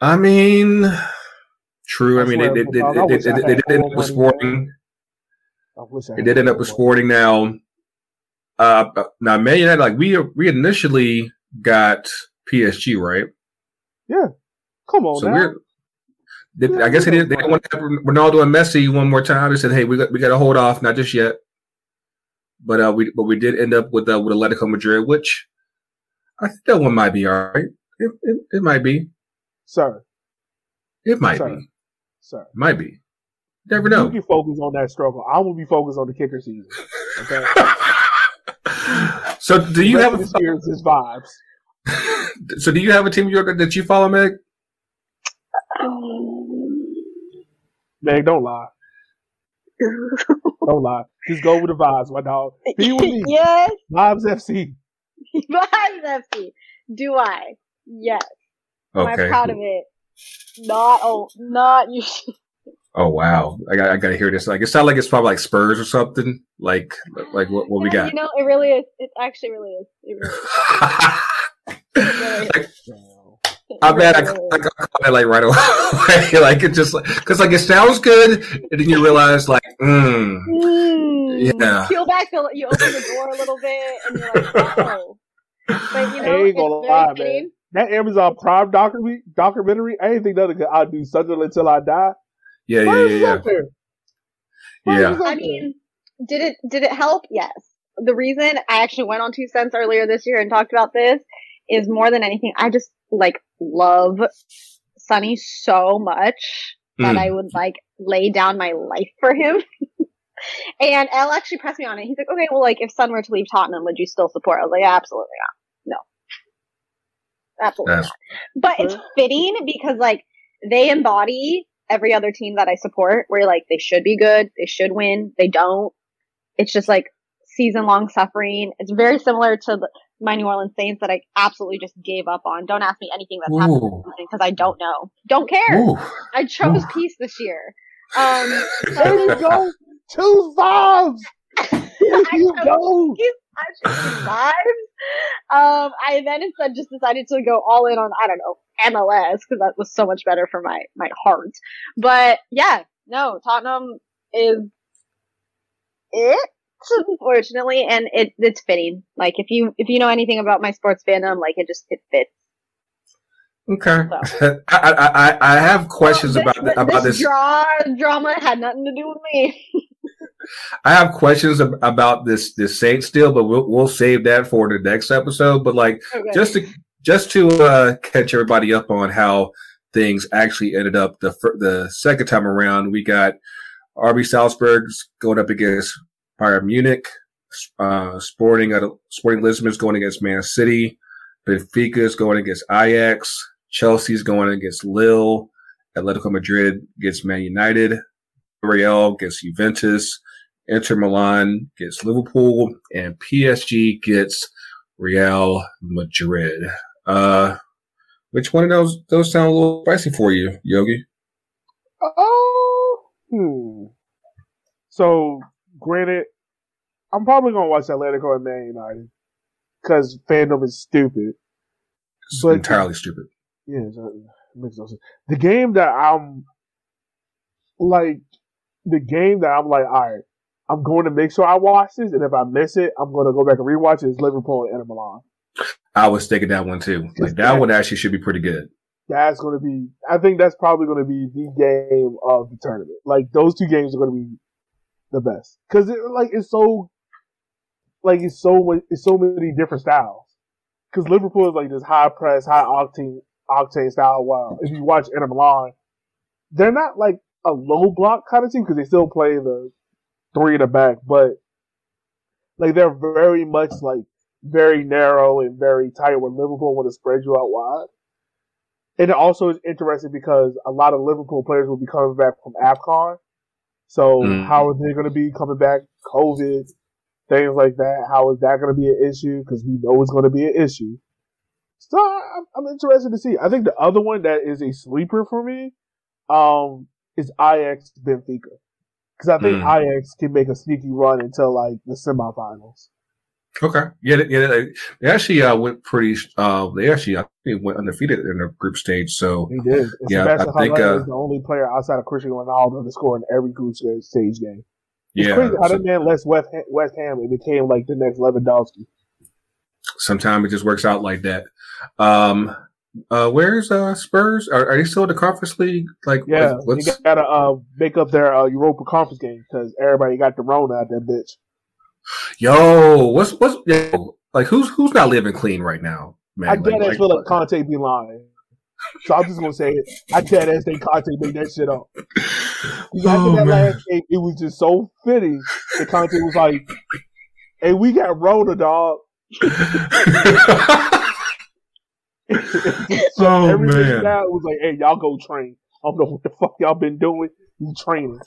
I mean, true. I, I mean, they, they, they, they, they, they did end up with Sporting. They did end up with Sporting now. Uh, now Man United, like we we initially got PSG, right? Yeah. Come on, so now. we're I guess they didn't. They didn't want to have Ronaldo and Messi one more time. They said, "Hey, we got we got to hold off, not just yet." But uh, we but we did end up with uh, with Atletico Madrid, which I think that one might be all right. It, it, it might be, sir. It might sir. be, sir. Might be. Never know. You can focus on that struggle. I will be focused on the kicker season. Okay. so, do you have a vibes? so, do you have a team that you follow, Meg? Meg, don't lie. don't lie. Just go with the vibes, my dog. Be with me. Yes. Vibes FC. Vibes FC. Do I? Yes. Okay. Am I proud of it? Not. Oh, not you. Oh wow! I got I got to hear this. Like it sounds like it's probably like Spurs or something. Like like what what yeah, we got? You know, it really is. It actually really is. It really is. it really is. I bet I, I caught like right away. like it just because like it sounds good, and then you realize like, mm, mm, yeah. Peel back, the, you open the door a little bit, and you're like, oh. But you know, I ain't gonna lie, man. That Amazon Prime documentary, documentary, I ain't think nothing could outdo something until I die. Yeah, yeah, yeah, yeah. Yeah. I mean, did it did it help? Yes. The reason I actually went on two cents earlier this year and talked about this is more than anything, I just like love Sonny so much that mm. I would like lay down my life for him. and Elle actually pressed me on it. He's like, okay, well, like if Son were to leave Tottenham, would you still support? I was like, absolutely not. No. Absolutely That's- not. But it's fitting because like they embody every other team that I support where like they should be good, they should win, they don't. It's just like season long suffering. It's very similar to the, my New Orleans Saints that I absolutely just gave up on. Don't ask me anything that's Ooh. happened because I don't know. Don't care. Ooh. I chose Ooh. peace this year. Um, there you go. Two vibes. There you go. I chose vibes. Um, I then instead just decided to go all in on I don't know MLS because that was so much better for my my heart. But yeah, no, Tottenham is it unfortunately, and it it's fitting. Like if you if you know anything about my sports fandom, like it just it fits. Okay, so. I, I I have questions well, this, about about this, this draw drama had nothing to do with me. I have questions about this this Saint still, but we'll we'll save that for the next episode. But like okay. just to just to uh, catch everybody up on how things actually ended up the the second time around, we got RB Salzburg's going up against Bayern Munich, uh, Sporting at Sporting Lisbon is going against Man City, Benfica is going against Ajax, Chelsea is going against Lille, Atletico Madrid gets Man United, Real gets Juventus, Inter Milan gets Liverpool, and PSG gets Real Madrid. Uh, which one of those those sound a little spicy for you, Yogi? Oh, hmm. So, granted, I'm probably gonna watch Atletico and Man United because fandom is stupid. It's but, entirely stupid. Yeah, it makes no sense. The game that I'm like, the game that I'm like, all right, I'm going to make sure I watch this, and if I miss it, I'm going to go back and rewatch it. Is Liverpool and Inter Milan. I was thinking that one too. Like that, that one actually should be pretty good. That's going to be. I think that's probably going to be the game of the tournament. Like those two games are going to be the best because it, like it's so, like it's so it's so many different styles. Because Liverpool is like this high press, high octane octane style. While if you watch Inter Milan, they're not like a low block kind of team because they still play the three in the back, but like they're very much like very narrow and very tight where Liverpool want to spread you out wide. And it also is interesting because a lot of Liverpool players will be coming back from AFCON. So mm. how are they going to be coming back? COVID, things like that. How is that going to be an issue? Because we know it's going to be an issue. So I'm, I'm, interested to see. I think the other one that is a sleeper for me, um, is Ajax Benfica. Because I think mm. Ajax can make a sneaky run until like the semifinals. Okay. Yeah, yeah. They, they actually uh, went pretty. Uh, they actually I think went undefeated in the group stage. So he did. And yeah, Sebastian I think uh, is the only player outside of Cristiano Ronaldo to score in every group stage game. It's yeah, crazy how so, that man left West Ham, West Ham and became like the next Lewandowski. Sometimes it just works out like that. Um, uh, where's uh Spurs? Are, are they still in the Conference League? Like, yeah, what's... you gotta uh make up their uh, Europa Conference game because everybody got the Rona out that bitch. Yo, what's what's yo, like who's who's not living clean right now, man? I like, feel like Conte be lying. So I'm just gonna say it. I dead ass think Conte made that shit up. oh, that man. last game, it was just so fitting that Conte was like, "Hey, we got Rona, dog." so oh man! Now it was like, "Hey, y'all go train." I don't know what the fuck y'all been doing training.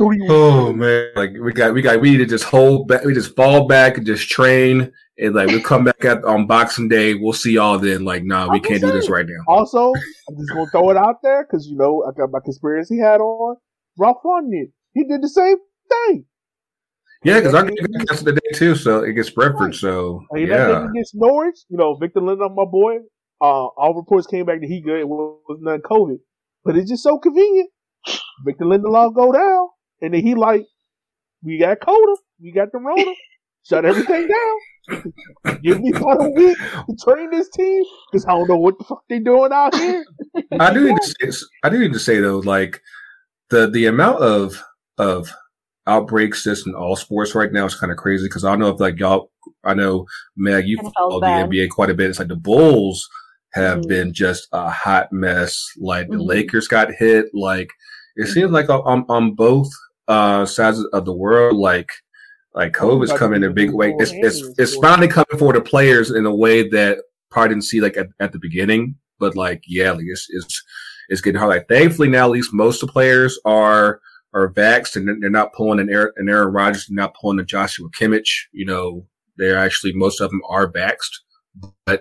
oh man, like we got, we got, we need to just hold back, we just fall back and just train, and like we'll come back at on Boxing Day, we'll see y'all then. Like, nah, we can't do this right now. Also, I'm just gonna throw it out there because you know I got my conspiracy hat on. Ralph Rangnick, he did the same thing. Yeah, because I get the day too, so it gets Brentford. So and yeah, against Norwich, you know, Victor Lindelof, my boy. Uh, all reports came back that he good. It was none COVID, but it's just so convenient. Victor Lindelof go down, and then he like, we got Coda, we got the Rona, shut everything down. Give me about a week to train this team because I don't know what the fuck they doing out here. I do need to say, I do need to say though, like the the amount of of outbreaks just in all sports right now is kind of crazy because I don't know if like y'all, I know Meg, you follow the NBA quite a bit. It's like the Bulls have mm-hmm. been just a hot mess. Like the mm-hmm. Lakers got hit. Like it seems like on on both uh, sides of the world, like like COVID is coming in a big way. It's it's it's finally coming for the players in a way that probably didn't see like at, at the beginning. But like yeah, like it's it's it's getting hard. Like thankfully now at least most of the players are are vaxxed and they're not pulling an Aaron, an Aaron Rodgers, they're not pulling a Joshua Kimmich. You know, they're actually most of them are vaxxed. But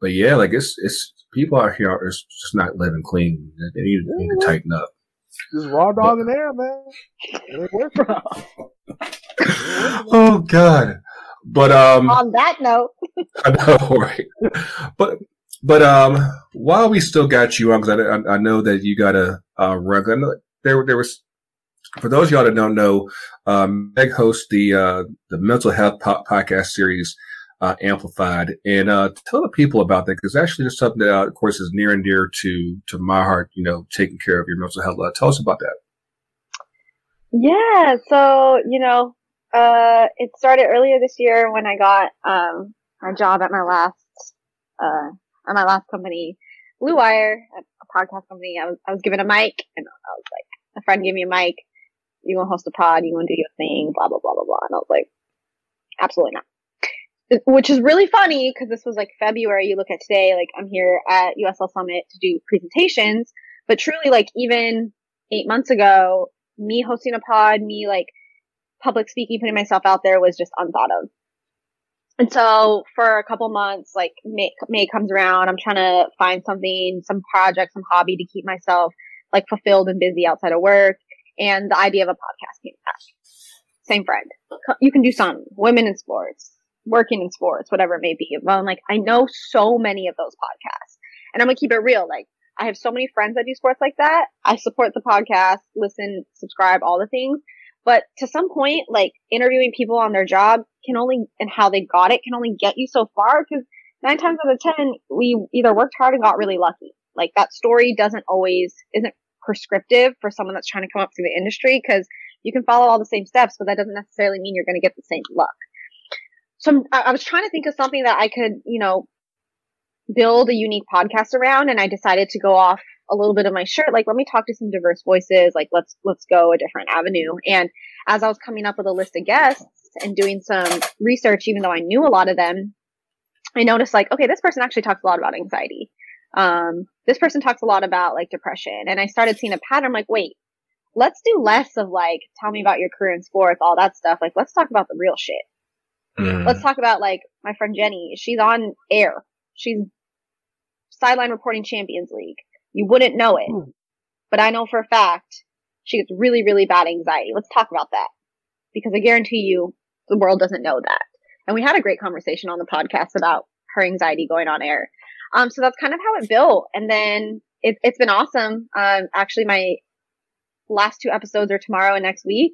but yeah, like it's it's people out here are just not living clean. They need, they need to tighten up. Just raw dog in there, man. oh God. But um on that note. I know, right. But but um while we still got you on, because I, I, know that you got a uh, run. I know there there was for those y'all that don't know, um, Meg hosts the uh, the mental health po- podcast series uh, amplified. And uh, tell the people about that because actually there's something that, uh, of course, is near and dear to to my heart. You know, taking care of your mental health. Uh, tell us about that. Yeah. So you know, uh, it started earlier this year when I got um, my job at my last uh, at my last company, Blue Wire, a podcast company. I was I was given a mic, and I was like, a friend gave me a mic. You want to host a pod? You want to do your thing? Blah blah blah blah blah. And I was like, absolutely not which is really funny because this was like February. You look at today, like I'm here at USL Summit to do presentations, but truly, like even eight months ago, me hosting a pod, me like public speaking, putting myself out there was just unthought of. And so for a couple months, like May, May comes around, I'm trying to find something, some project, some hobby to keep myself like fulfilled and busy outside of work. And the idea of a podcast came back. Same friend. You can do some women in sports, working in sports, whatever it may be. Well, I'm like, I know so many of those podcasts and I'm going to keep it real. Like I have so many friends that do sports like that. I support the podcast, listen, subscribe, all the things. But to some point, like interviewing people on their job can only, and how they got it can only get you so far because nine times out of 10, we either worked hard and got really lucky. Like that story doesn't always, isn't prescriptive for someone that's trying to come up through the industry because you can follow all the same steps, but that doesn't necessarily mean you're going to get the same luck. So I was trying to think of something that I could, you know, build a unique podcast around and I decided to go off a little bit of my shirt. Like let me talk to some diverse voices. Like let's let's go a different avenue. And as I was coming up with a list of guests and doing some research even though I knew a lot of them I noticed like okay this person actually talks a lot about anxiety. Um this person talks a lot about like depression. And I started seeing a pattern. Like wait let's do less of like tell me about your career in sports all that stuff. Like let's talk about the real shit mm. let's talk about like my friend Jenny she's on air she's sideline reporting Champions League. You wouldn't know it. Hmm. But I know for a fact she gets really, really bad anxiety. Let's talk about that. Because I guarantee you the world doesn't know that. And we had a great conversation on the podcast about her anxiety going on air. Um, so that's kind of how it built. And then it, it's been awesome. Um, actually my last two episodes are tomorrow and next week.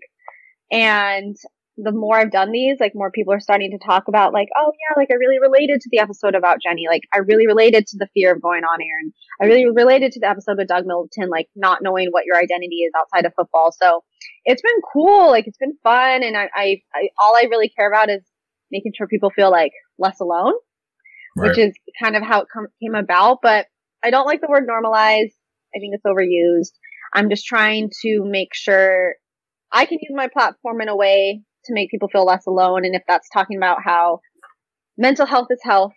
And the more I've done these, like more people are starting to talk about like, oh yeah, like I really related to the episode about Jenny. Like I really related to the fear of going on air and I really related to the episode with Doug Middleton, like not knowing what your identity is outside of football. So it's been cool. Like it's been fun. And I, I, I all I really care about is making sure people feel like less alone, right. which is kind of how it com- came about. But I don't like the word normalize. I think it's overused. I'm just trying to make sure I can use my platform in a way to make people feel less alone. And if that's talking about how mental health is health,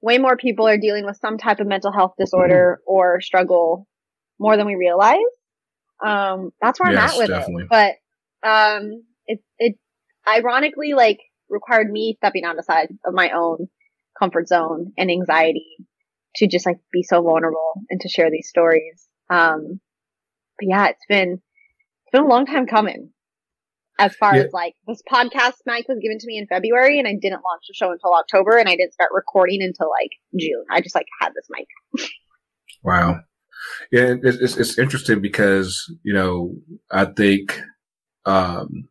way more people are dealing with some type of mental health disorder mm-hmm. or struggle more than we realize. Um, that's where yes, I'm at with definitely. it. But, um, it, it ironically like required me stepping outside of my own comfort zone and anxiety to just like be so vulnerable and to share these stories. Um, but yeah, it's been, it's been a long time coming as far yeah. as like this podcast mic was given to me in February and I didn't launch the show until October and I didn't start recording until like June. I just like had this mic. wow. Yeah, it's, it's, it's interesting because, you know, I think, um,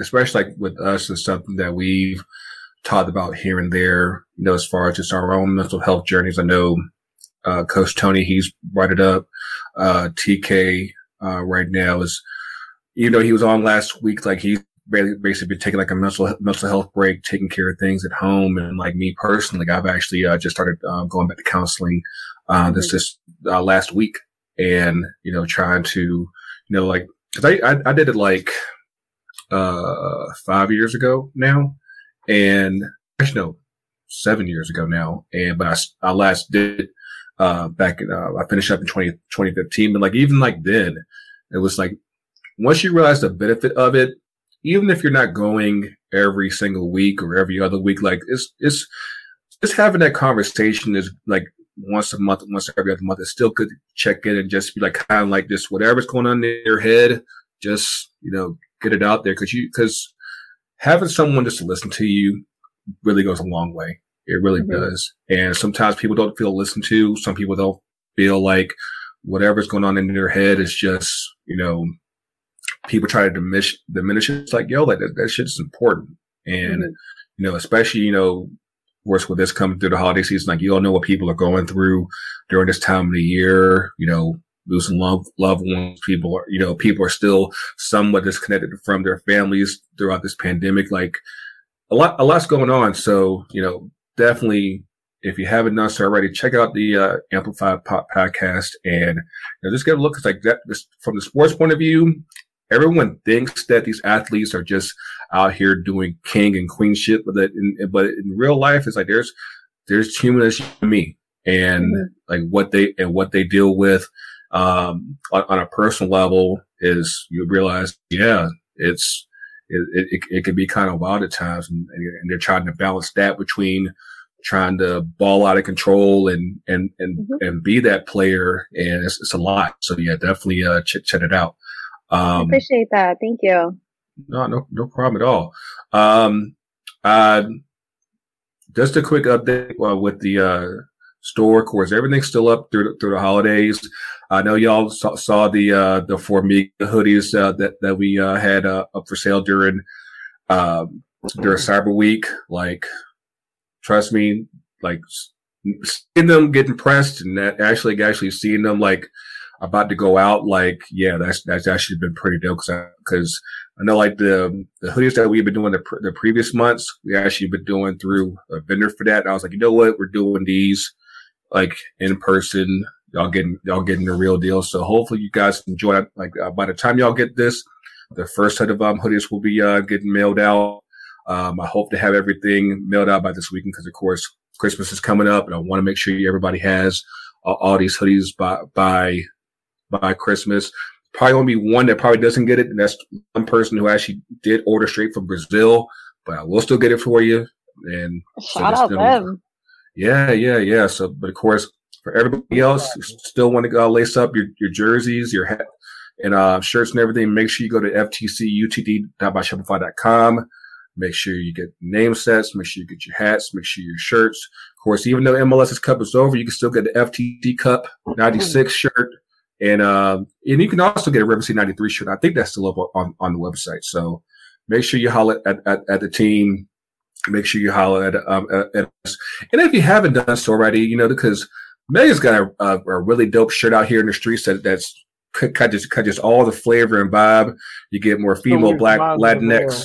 especially like with us and something that we've talked about here and there, you know, as far as just our own mental health journeys. I know, uh, Coach Tony, he's brought it up. Uh, TK, uh, right now is, even though he was on last week, like he's basically been taking like a mental mental health break, taking care of things at home, and like me personally, I've actually uh, just started um, going back to counseling uh, this just uh, last week, and you know, trying to you know like because I, I, I did it like uh five years ago now, and actually no, seven years ago now, and but I, I last did uh back in uh, I finished up in 20, 2015, but like even like then, it was like once you realize the benefit of it, even if you're not going every single week or every other week, like it's, it's, just having that conversation is like once a month, once every other month. It's still good to check in and just be like, kind of like this, whatever's going on in your head, just, you know, get it out there. Cause you, cause having someone just to listen to you really goes a long way. It really mm-hmm. does. And sometimes people don't feel listened to. Some people don't feel like whatever's going on in their head is just, you know, people try to diminish diminish it. It's like, yo, like that, that shit's important. And, mm-hmm. you know, especially, you know, of course, with this coming through the holiday season, like you don't know what people are going through during this time of the year, you know, losing love, loved ones. People are, you know, people are still somewhat disconnected from their families throughout this pandemic. Like a lot, a lot's going on. So, you know, definitely if you haven't done so already, check out the uh, Amplified Pop podcast and you know, just get a look. It's like that this, from the sports point of view everyone thinks that these athletes are just out here doing king and queen shit, but that in, but in real life, it's like there's there's human as me, and mm-hmm. like what they and what they deal with um, on, on, a personal level is you realize, yeah, it's it, it, it can be kind of wild at times, and, and they're trying to balance that between trying to ball out of control and and and mm-hmm. and be that player, and it's, it's a lot. So yeah, definitely uh, check check it out. Um, I appreciate that. Thank you. No, no, no problem at all. Um, uh, just a quick update uh, with the uh, store. Of course, everything's still up through through the holidays. I know y'all saw, saw the uh, the Formiga hoodies uh, that that we uh, had uh, up for sale during um, during Cyber Week. Like, trust me, like seeing them getting pressed and actually actually seeing them like about to go out. Like, yeah, that's that's actually been pretty dope because I know like the the hoodies that we've been doing the, the previous months, we actually been doing through a vendor for that. And I was like, you know what, we're doing these like in person. Y'all getting y'all getting the real deal. So hopefully you guys enjoy it. Like uh, by the time y'all get this, the first set of um, hoodies will be uh, getting mailed out. Um, I hope to have everything mailed out by this weekend because of course Christmas is coming up, and I want to make sure everybody has uh, all these hoodies by by by Christmas. Probably gonna be one that probably doesn't get it, and that's one person who actually did order straight from Brazil. But I will still get it for you. And shout so out them. Yeah, yeah, yeah. So, but of course, for everybody else still want to go lace up your, your jerseys, your hat, and uh, shirts and everything, make sure you go to ftcutd.shopify.com. Make sure you get name sets. Make sure you get your hats. Make sure your shirts. Of course, even though MLS's cup is over, you can still get the FTC Cup 96 shirt. And um, and you can also get a River C 93 shirt. I think that's still up on, on the website. So make sure you holler at, at, at the team make sure you holler at, um, at, us. And if you haven't done so already, you know, because Megan's got a, a, a, really dope shirt out here in the streets that that's catches just all the flavor and vibe. You get more female, black, Latinx,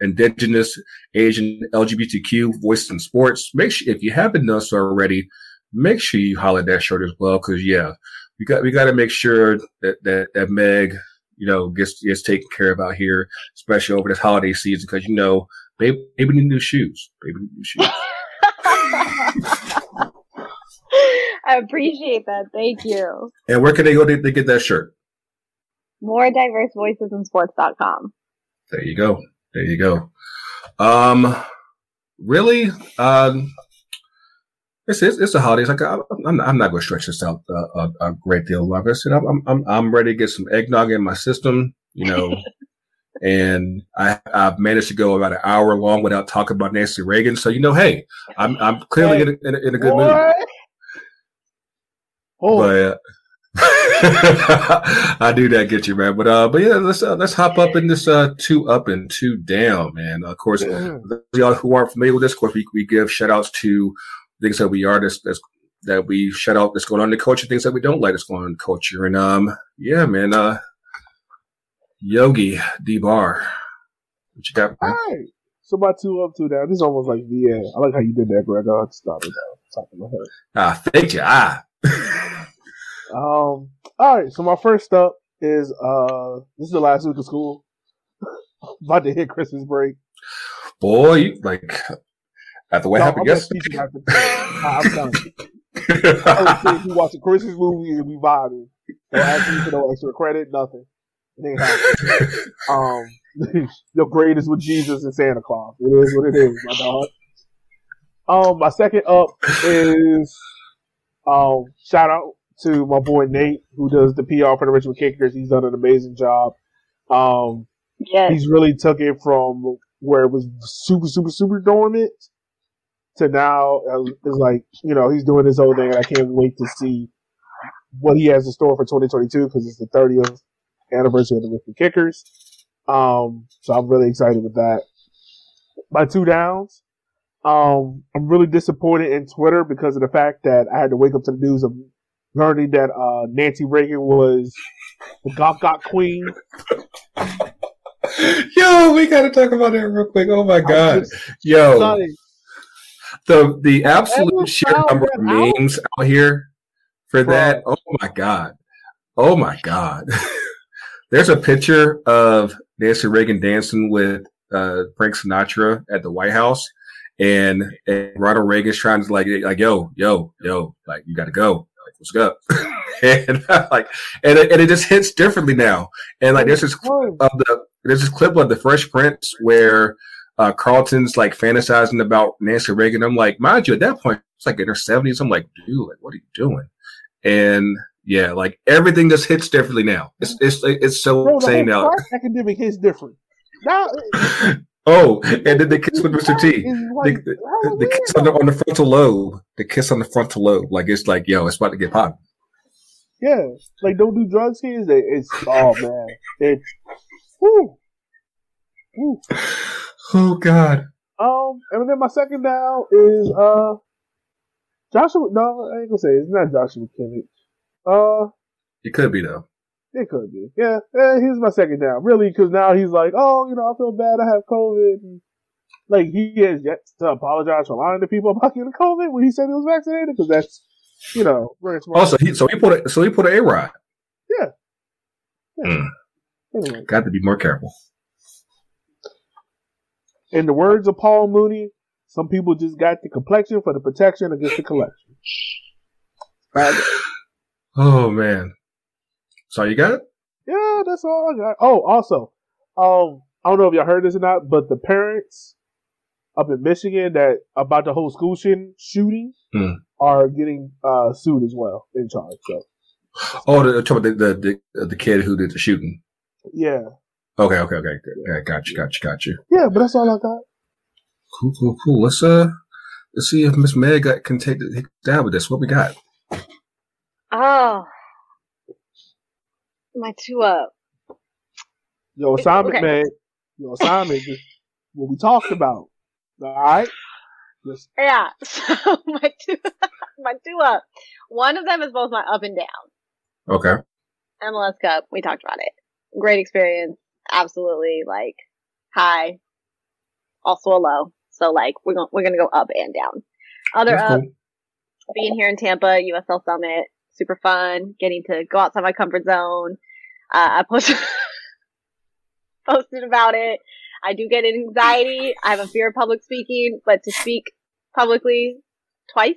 indigenous, Asian, LGBTQ voices in sports. Make sure if you haven't done so already, make sure you holler that shirt as well. Because yeah, we got we got to make sure that that that Meg you know gets gets taken care of out here, especially over this holiday season. Because you know Baby, baby need new shoes. Baby need new shoes. I appreciate that. Thank you. And where can they go to, to get that shirt? More diverse voices in sports.com. There you go. There you go. Um, really? Um, it's, it's, it's the holidays. Like I, am I'm not going to stretch this out a, a, great deal longer. I said I'm, I'm I'm ready to get some eggnog in my system. You know, and I, have managed to go about an hour long without talking about Nancy Reagan. So you know, hey, I'm I'm clearly hey, in, a, in, a, in, a, good mood. Oh. But uh, I do that get you, man. But uh, but yeah, let's uh, let's hop up in this uh two up and two down, man. Of course, yeah. y'all who aren't familiar with this, of course, we, we give shout outs to things that we are that's, that's that we shout out that's going on in the culture, things that we don't like that's going on in the culture, and um, yeah, man. Uh, Yogi D Bar. What you got? Man? All right. So my two up, two down. This is almost like VA. I like how you did that, Greg. I'll stop it down. Top of my head. Ah, thank you. Ah. um. All right. So my first up is uh. This is the last week of school. About to hit Christmas break. Boy, you like after what no, happened I'm yesterday. I'm done. I was watch a Christmas movie and we vibing. Don't ask me for no extra credit, nothing. um, your grade is with Jesus and Santa Claus. It is what it is, my dog. Um, my second up is um, shout out to my boy Nate who does the PR for the Richmond Kickers. He's done an amazing job. Um, yes. he's really took it from where it was super, super, super dormant to now uh, it's like you know he's doing his whole thing, and I can't wait to see what he has in store for 2022 because it's the 30th anniversary of the Richmond Kickers. Um, so I'm really excited with that. My two downs. Um, I'm really disappointed in Twitter because of the fact that I had to wake up to the news of learning that uh, Nancy Reagan was the Gok Gok Queen. Yo, we got to talk about that real quick. Oh my god, yo, the the absolute sheer number of memes out, out here for Bro. that. Oh my god, oh my god. There's a picture of Nancy Reagan dancing with uh, Frank Sinatra at the White House, and, and Ronald Reagan's trying to like like yo yo yo like you got to go. Like what's up? and like, and it, and it just hits differently now. And like, there's this clip of the there's this clip of the Fresh Prince where uh, Carlton's like fantasizing about Nancy Reagan. I'm like, mind you, at that point, it's like in her 70s. I'm like, dude, like, what are you doing? And yeah, like everything just hits differently now. It's it's it's so Bro, insane now. Academic hits different. Now, oh, and then the kiss with Mr. T. Like, the, the, the, kiss on the, on the frontal lobe. The kiss on the frontal lobe. Like it's like, yo, it's about to get hot. Yeah, like don't do drugs, kids. It's oh man, it's whoo, whoo. Oh God. Um, and then my second down is uh Joshua. No, I ain't gonna say it. it's not Joshua Kimmich. Uh, it could be though. It could be. Yeah, yeah he's my second down. Really, because now he's like, oh, you know, I feel bad. I have COVID. And, like he has yet to apologize for lying to people about getting COVID when he said he was vaccinated. Because that's, you know, very smart. Also, he so he put a, so he put an A rod. Yeah. yeah. Mm. Anyway. Got to be more careful. In the words of Paul Mooney, some people just got the complexion for the protection against the collection. oh man. So you got it? Yeah, that's all I got. Oh, also, um, I don't know if y'all heard this or not, but the parents up in Michigan that about the whole school shooting, shooting hmm. are getting uh, sued as well in charge. So. Oh, the, the the the, the kid who did the shooting. Yeah. Okay, okay, okay. Yeah, got you, got you, got you. Yeah, but that's all I got. Cool, cool, cool. Let's uh, let's see if Miss Meg uh, can take the down with this. What we got? Oh, my two uh, up. Yo, assignment, okay. man. Yo, assignment. just what we talked about. All right. Just. Yeah. So my two, my two up. One of them is both my up and down. Okay. MLS Cup. We talked about it. Great experience. Absolutely. Like high. Also a low. So like we're gonna we're gonna go up and down. Other That's up. Cool. Being here in Tampa, USL Summit super fun, getting to go outside my comfort zone. Uh, I posted, posted about it. I do get anxiety. I have a fear of public speaking, but to speak publicly twice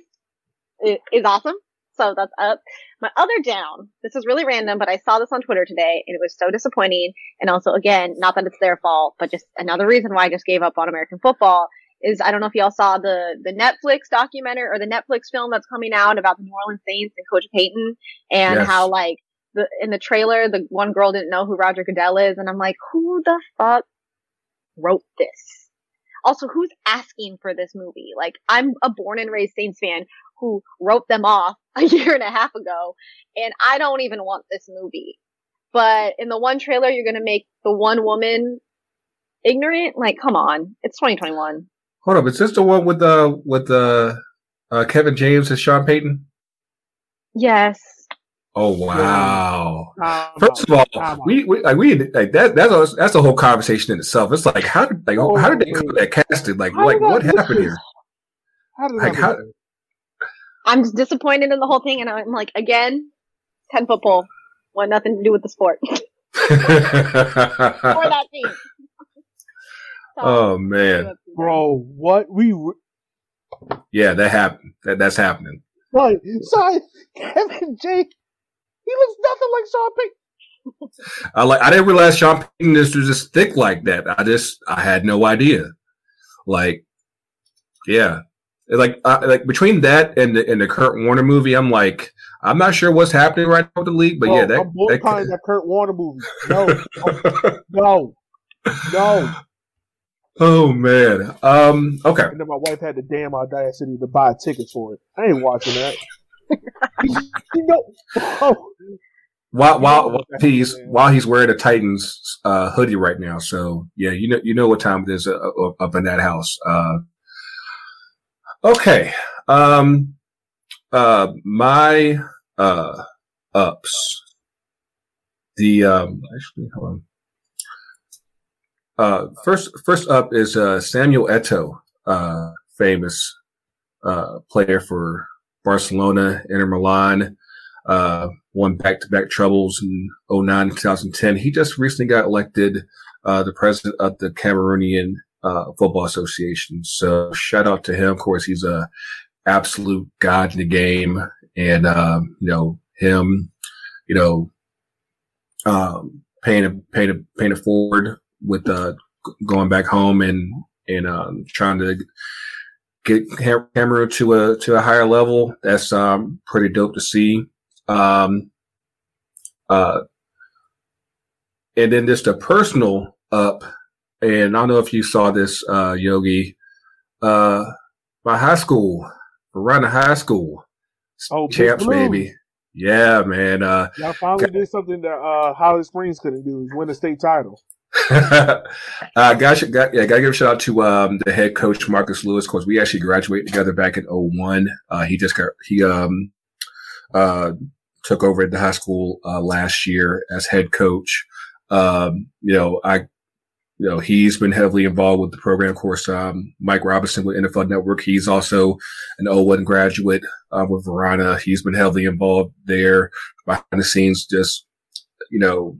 is awesome. So that's up. My other down, this is really random, but I saw this on Twitter today and it was so disappointing. And also, again, not that it's their fault, but just another reason why I just gave up on American football is I don't know if y'all saw the the Netflix documentary or the Netflix film that's coming out about the New Orleans Saints and Coach Payton and yes. how like the in the trailer the one girl didn't know who Roger Goodell is and I'm like who the fuck wrote this? Also, who's asking for this movie? Like I'm a born and raised Saints fan who wrote them off a year and a half ago and I don't even want this movie. But in the one trailer you're going to make the one woman ignorant? Like come on. It's 2021. Hold up, is this the one with the uh, with the uh, Kevin James and Sean Payton? Yes. Oh wow! First of all, we, we like we like that that's a, that's a whole conversation in itself. It's like how did like oh, how did they come that casted? Like like what happened here? How did like how? I'm just disappointed in the whole thing, and I'm like again, ten foot pole, want nothing to do with the sport or that team. oh man, bro, what we? Re- yeah, that happened. That that's happening. Right, sorry, Kevin J. He looks nothing like Sean Payton. I like. I didn't realize Sean Payton was just thick like that. I just I had no idea. Like, yeah, like uh, like between that and the and the Kurt Warner movie, I'm like, I'm not sure what's happening right now with the league, but oh, yeah, that, I'm that, that, that Kurt Warner movie. No, no, no. Oh man. Um. Okay. And then my wife had the damn audacity to buy tickets for it. I ain't watching that. you know. Oh. While while, while he's while he's wearing a Titans uh, hoodie right now, so yeah, you know you know what time it is uh, uh up in that house. Uh, okay, um, uh, my uh, ups. The um, actually, hold on. Uh, first, first up is uh, Samuel Eto'o, uh, famous uh, player for Barcelona, Inter Milan, uh, won back-to-back trebles in 09 2010. He just recently got elected uh, the president of the Cameroonian Football Association. So shout out to him. Of course, he's a absolute god in the game, and um, you know him, you know, um, paying it, paying it, paying it forward with uh, going back home and and um, trying to get Cameroon to a to a higher level. That's um, pretty dope to see. Um, uh, and then just a personal up, and I don't know if you saw this, uh, Yogi. Uh, my high school, Varina High School, oh, champs, baby. Yeah, man. Uh, Y'all finally did something that uh, Holly Springs couldn't do: is win a state title. uh, guys, got, yeah, gotta give a shout out to um, the head coach Marcus Lewis. Of course, we actually graduated together back in 01. Uh, he just got he um uh took over at the high school uh, last year as head coach. Um, you know, I, you know, he's been heavily involved with the program. Of course, um, Mike Robinson with NFL Network. He's also an 01 graduate uh, with Varina. He's been heavily involved there behind the scenes. Just, you know,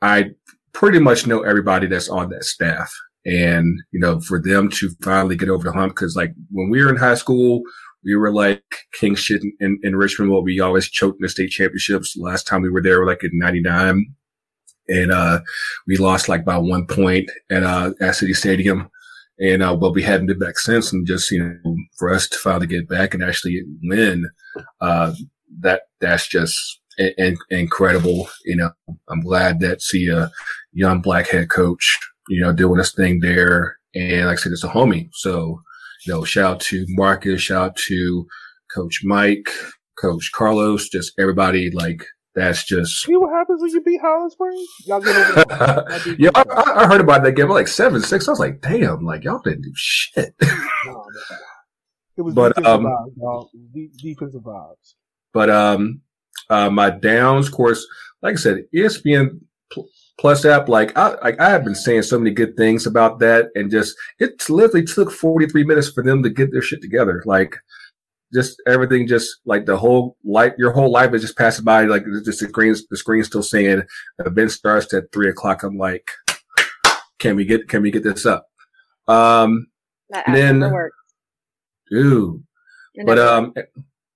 I pretty much know everybody that's on that staff. And, you know, for them to finally get over the hump, cause like when we were in high school, we were like king shit in, in Richmond. Well, we always choked in the state championships. Last time we were there, like in 99. And, uh, we lost like by one point at, uh, at City Stadium. And, uh, but we hadn't been back since. And just, you know, for us to finally get back and actually win, uh, that, that's just incredible. You know, I'm glad that see a young black head coach, you know, doing this thing there. And like I said, it's a homie. So, you know, shout out to Marcus, shout out to Coach Mike, Coach Carlos, just everybody. Like that's just. See what happens when you beat Holly Springs? Y'all get over. yeah, I, I, heard about that game. Like seven six. I was like, damn, like y'all didn't do shit. it was but, defensive um, vibes, y'all. De- defensive vibes. But um, uh, my downs, of course, like I said, ESPN Plus app, like I, like I have been saying so many good things about that, and just it literally took 43 minutes for them to get their shit together. Like, just everything, just like the whole life, your whole life is just passing by. Like, just the screen, the screen still saying event starts at three o'clock. I'm like, can we get, can we get this up? Um, that then, dude, but um,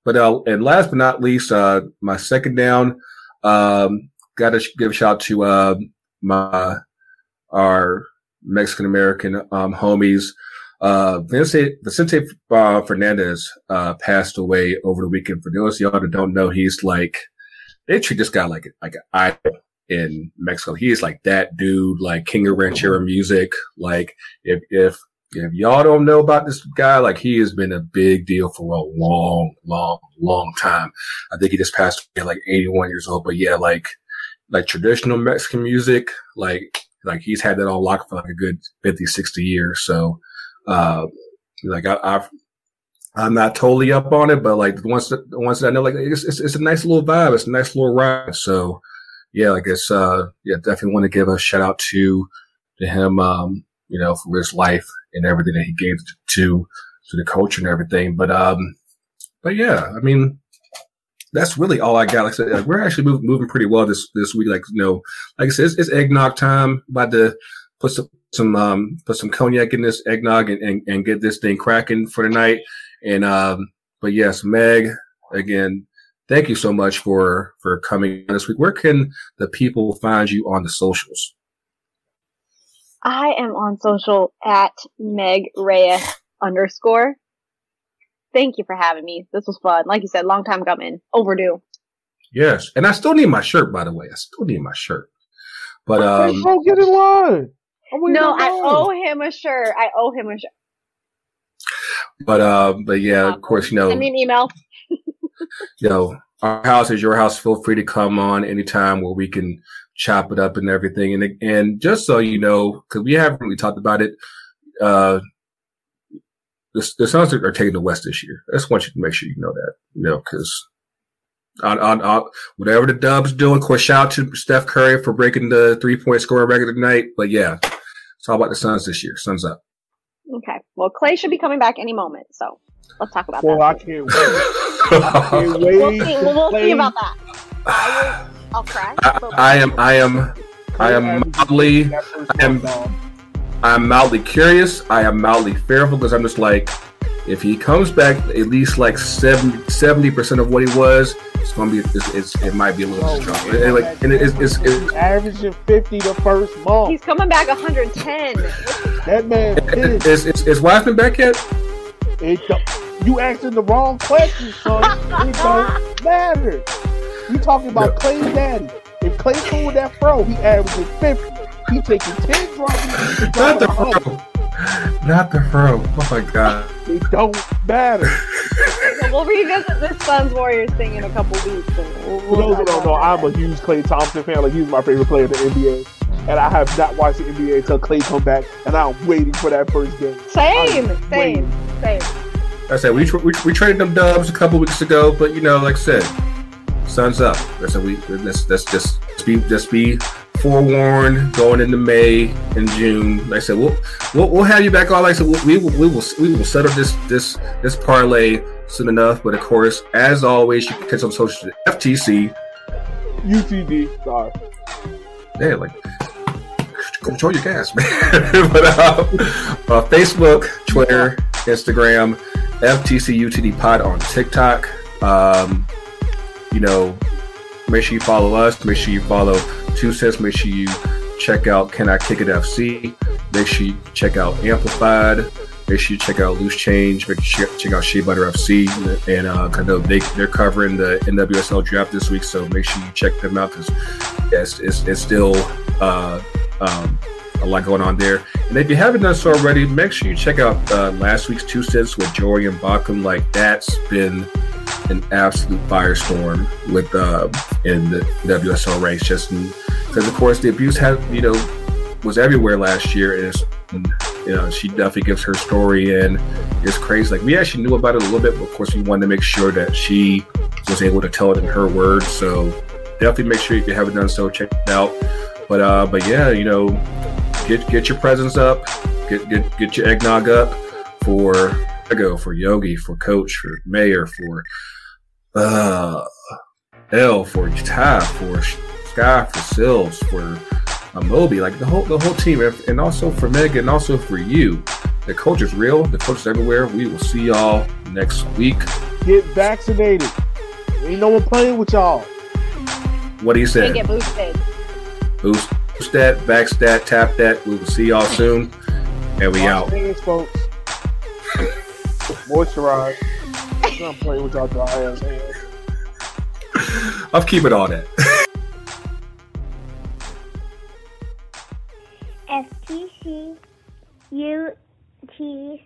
but uh, and last but not least, uh, my second down, um, got to give a shout out to uh, my our Mexican American um, homies. Uh, Vicente, Vicente uh, Fernandez uh, passed away over the weekend. For those of y'all that don't know, he's like they treat this guy like like an idol in Mexico. He is like that dude, like king of ranchero music. Like if if if y'all don't know about this guy, like he has been a big deal for a long, long, long time. I think he just passed away like 81 years old. But yeah, like like traditional Mexican music, like like he's had that on lock for like a good 50, 60 years. So, uh, like I, I've, I'm not totally up on it, but like the ones that the that I know, like it's, it's, it's a nice little vibe. It's a nice little ride. So, yeah, like it's uh, yeah, definitely want to give a shout out to to him, um, you know, for his life and everything that he gave to to the culture and everything. But um, but yeah, I mean, that's really all I got. Like I said, like, we're actually moving, moving pretty well this this week. Like you know, like I said, it's, it's eggnog time. About to put some some um put some cognac in this eggnog and, and, and get this thing cracking for the night. And um, but yes, Meg, again, thank you so much for for coming this week. Where can the people find you on the socials? I am on social at Meg Reyes underscore thank you for having me. This was fun. Like you said, long time coming. Overdue. Yes, and I still need my shirt. By the way, I still need my shirt. But um, go get in line. No, I owe him a shirt. I owe him a shirt. But uh, but yeah, of course, you know. Send me an email. you know, our house is your house. Feel free to come on anytime where we can chop it up and everything. And and just so you know, because we haven't really talked about it, uh, the, the Suns are, taking the West this year. I just want you to make sure you know that, you know, because on, on, on, whatever the Dubs doing, of course, shout out to Steph Curry for breaking the three point scoring record tonight. But yeah, it's all about the Suns this year. Suns up. Okay. Well, Klay should be coming back any moment. So let's talk about well, that. I can't wait. I can't wait. We'll see. We'll, we'll see about that. I will, I'll cry. I, I am, I am, I am mildly, I am. I'm mildly curious. I am mildly fearful because I'm just like, if he comes back at least like 70 percent of what he was, it's gonna be it's, it's, it might be a little oh, strong. And, like and it's, it's, it's, averaging fifty the first month. He's coming back 110. that man is. Is, is, is Wiseman back yet? It you asking the wrong question, son. it don't matter. You talking about no. Klay's daddy. If Klay pulled that fro, he averaging 50. He taking 10 drops. Not the fro. Not the fro. Oh my god. It don't matter. we'll revisit this Suns Warriors thing in a couple weeks. We'll, For those who don't know, I'm a huge Klay Thompson fan. Like he's my favorite player in the NBA. And I have not watched the NBA until Klay come back, and I'm waiting for that first game. Same, same, same. I said we, we, we traded them dubs a couple weeks ago, but you know, like I said, sun's up. I said we let's let's just be just be forewarned going into May and June. Like I said, we'll we'll, we'll have you back on. Like I said, we, we, we will we will settle this this this parlay soon enough. But of course, as always, you can catch on social FTC, UTD. Sorry. Yeah, like control your gas, man. but uh, uh, Facebook, Twitter, Instagram, FTC UTD Pod on TikTok. Um, you know, make sure you follow us. Make sure you follow Two Cents. Make sure you check out Can I Kick It FC. Make sure you check out Amplified. Make sure you check out Loose Change. Make sure you check out Shea Butter FC. And uh, they, they're covering the NWSL draft this week, so make sure you check them out because yes, it's, it's still uh, um, a lot going on there. And if you haven't done so already, make sure you check out uh, last week's Two Cents with Jory and Bacham. Like, that's been an absolute firestorm with uh, in the WSL race. Just because, of course, the abuse had you know was everywhere last year, and, and you know she definitely gives her story, and it's crazy. Like we actually knew about it a little bit, but of course we wanted to make sure that she was able to tell it in her words. So definitely make sure if you haven't done so, check it out. But uh, but yeah, you know, get get your presents up, get get get your eggnog up for go for Yogi, for Coach, for Mayor, for uh, L, for Ty, for Sky, for Sills, for uh, Moby, like the whole the whole team, and also for Meg, and also for you. The coach is real. The coach is everywhere. We will see y'all next week. Get vaccinated. Ain't no one playing with y'all. What do you say? Get boosted. Boost, boost that, back that, tap that. We will see y'all soon. And we out. Hands, folks. Moisturize. I'm playing with y'all dry ass hands. I'm keeping all that. FTC UTD.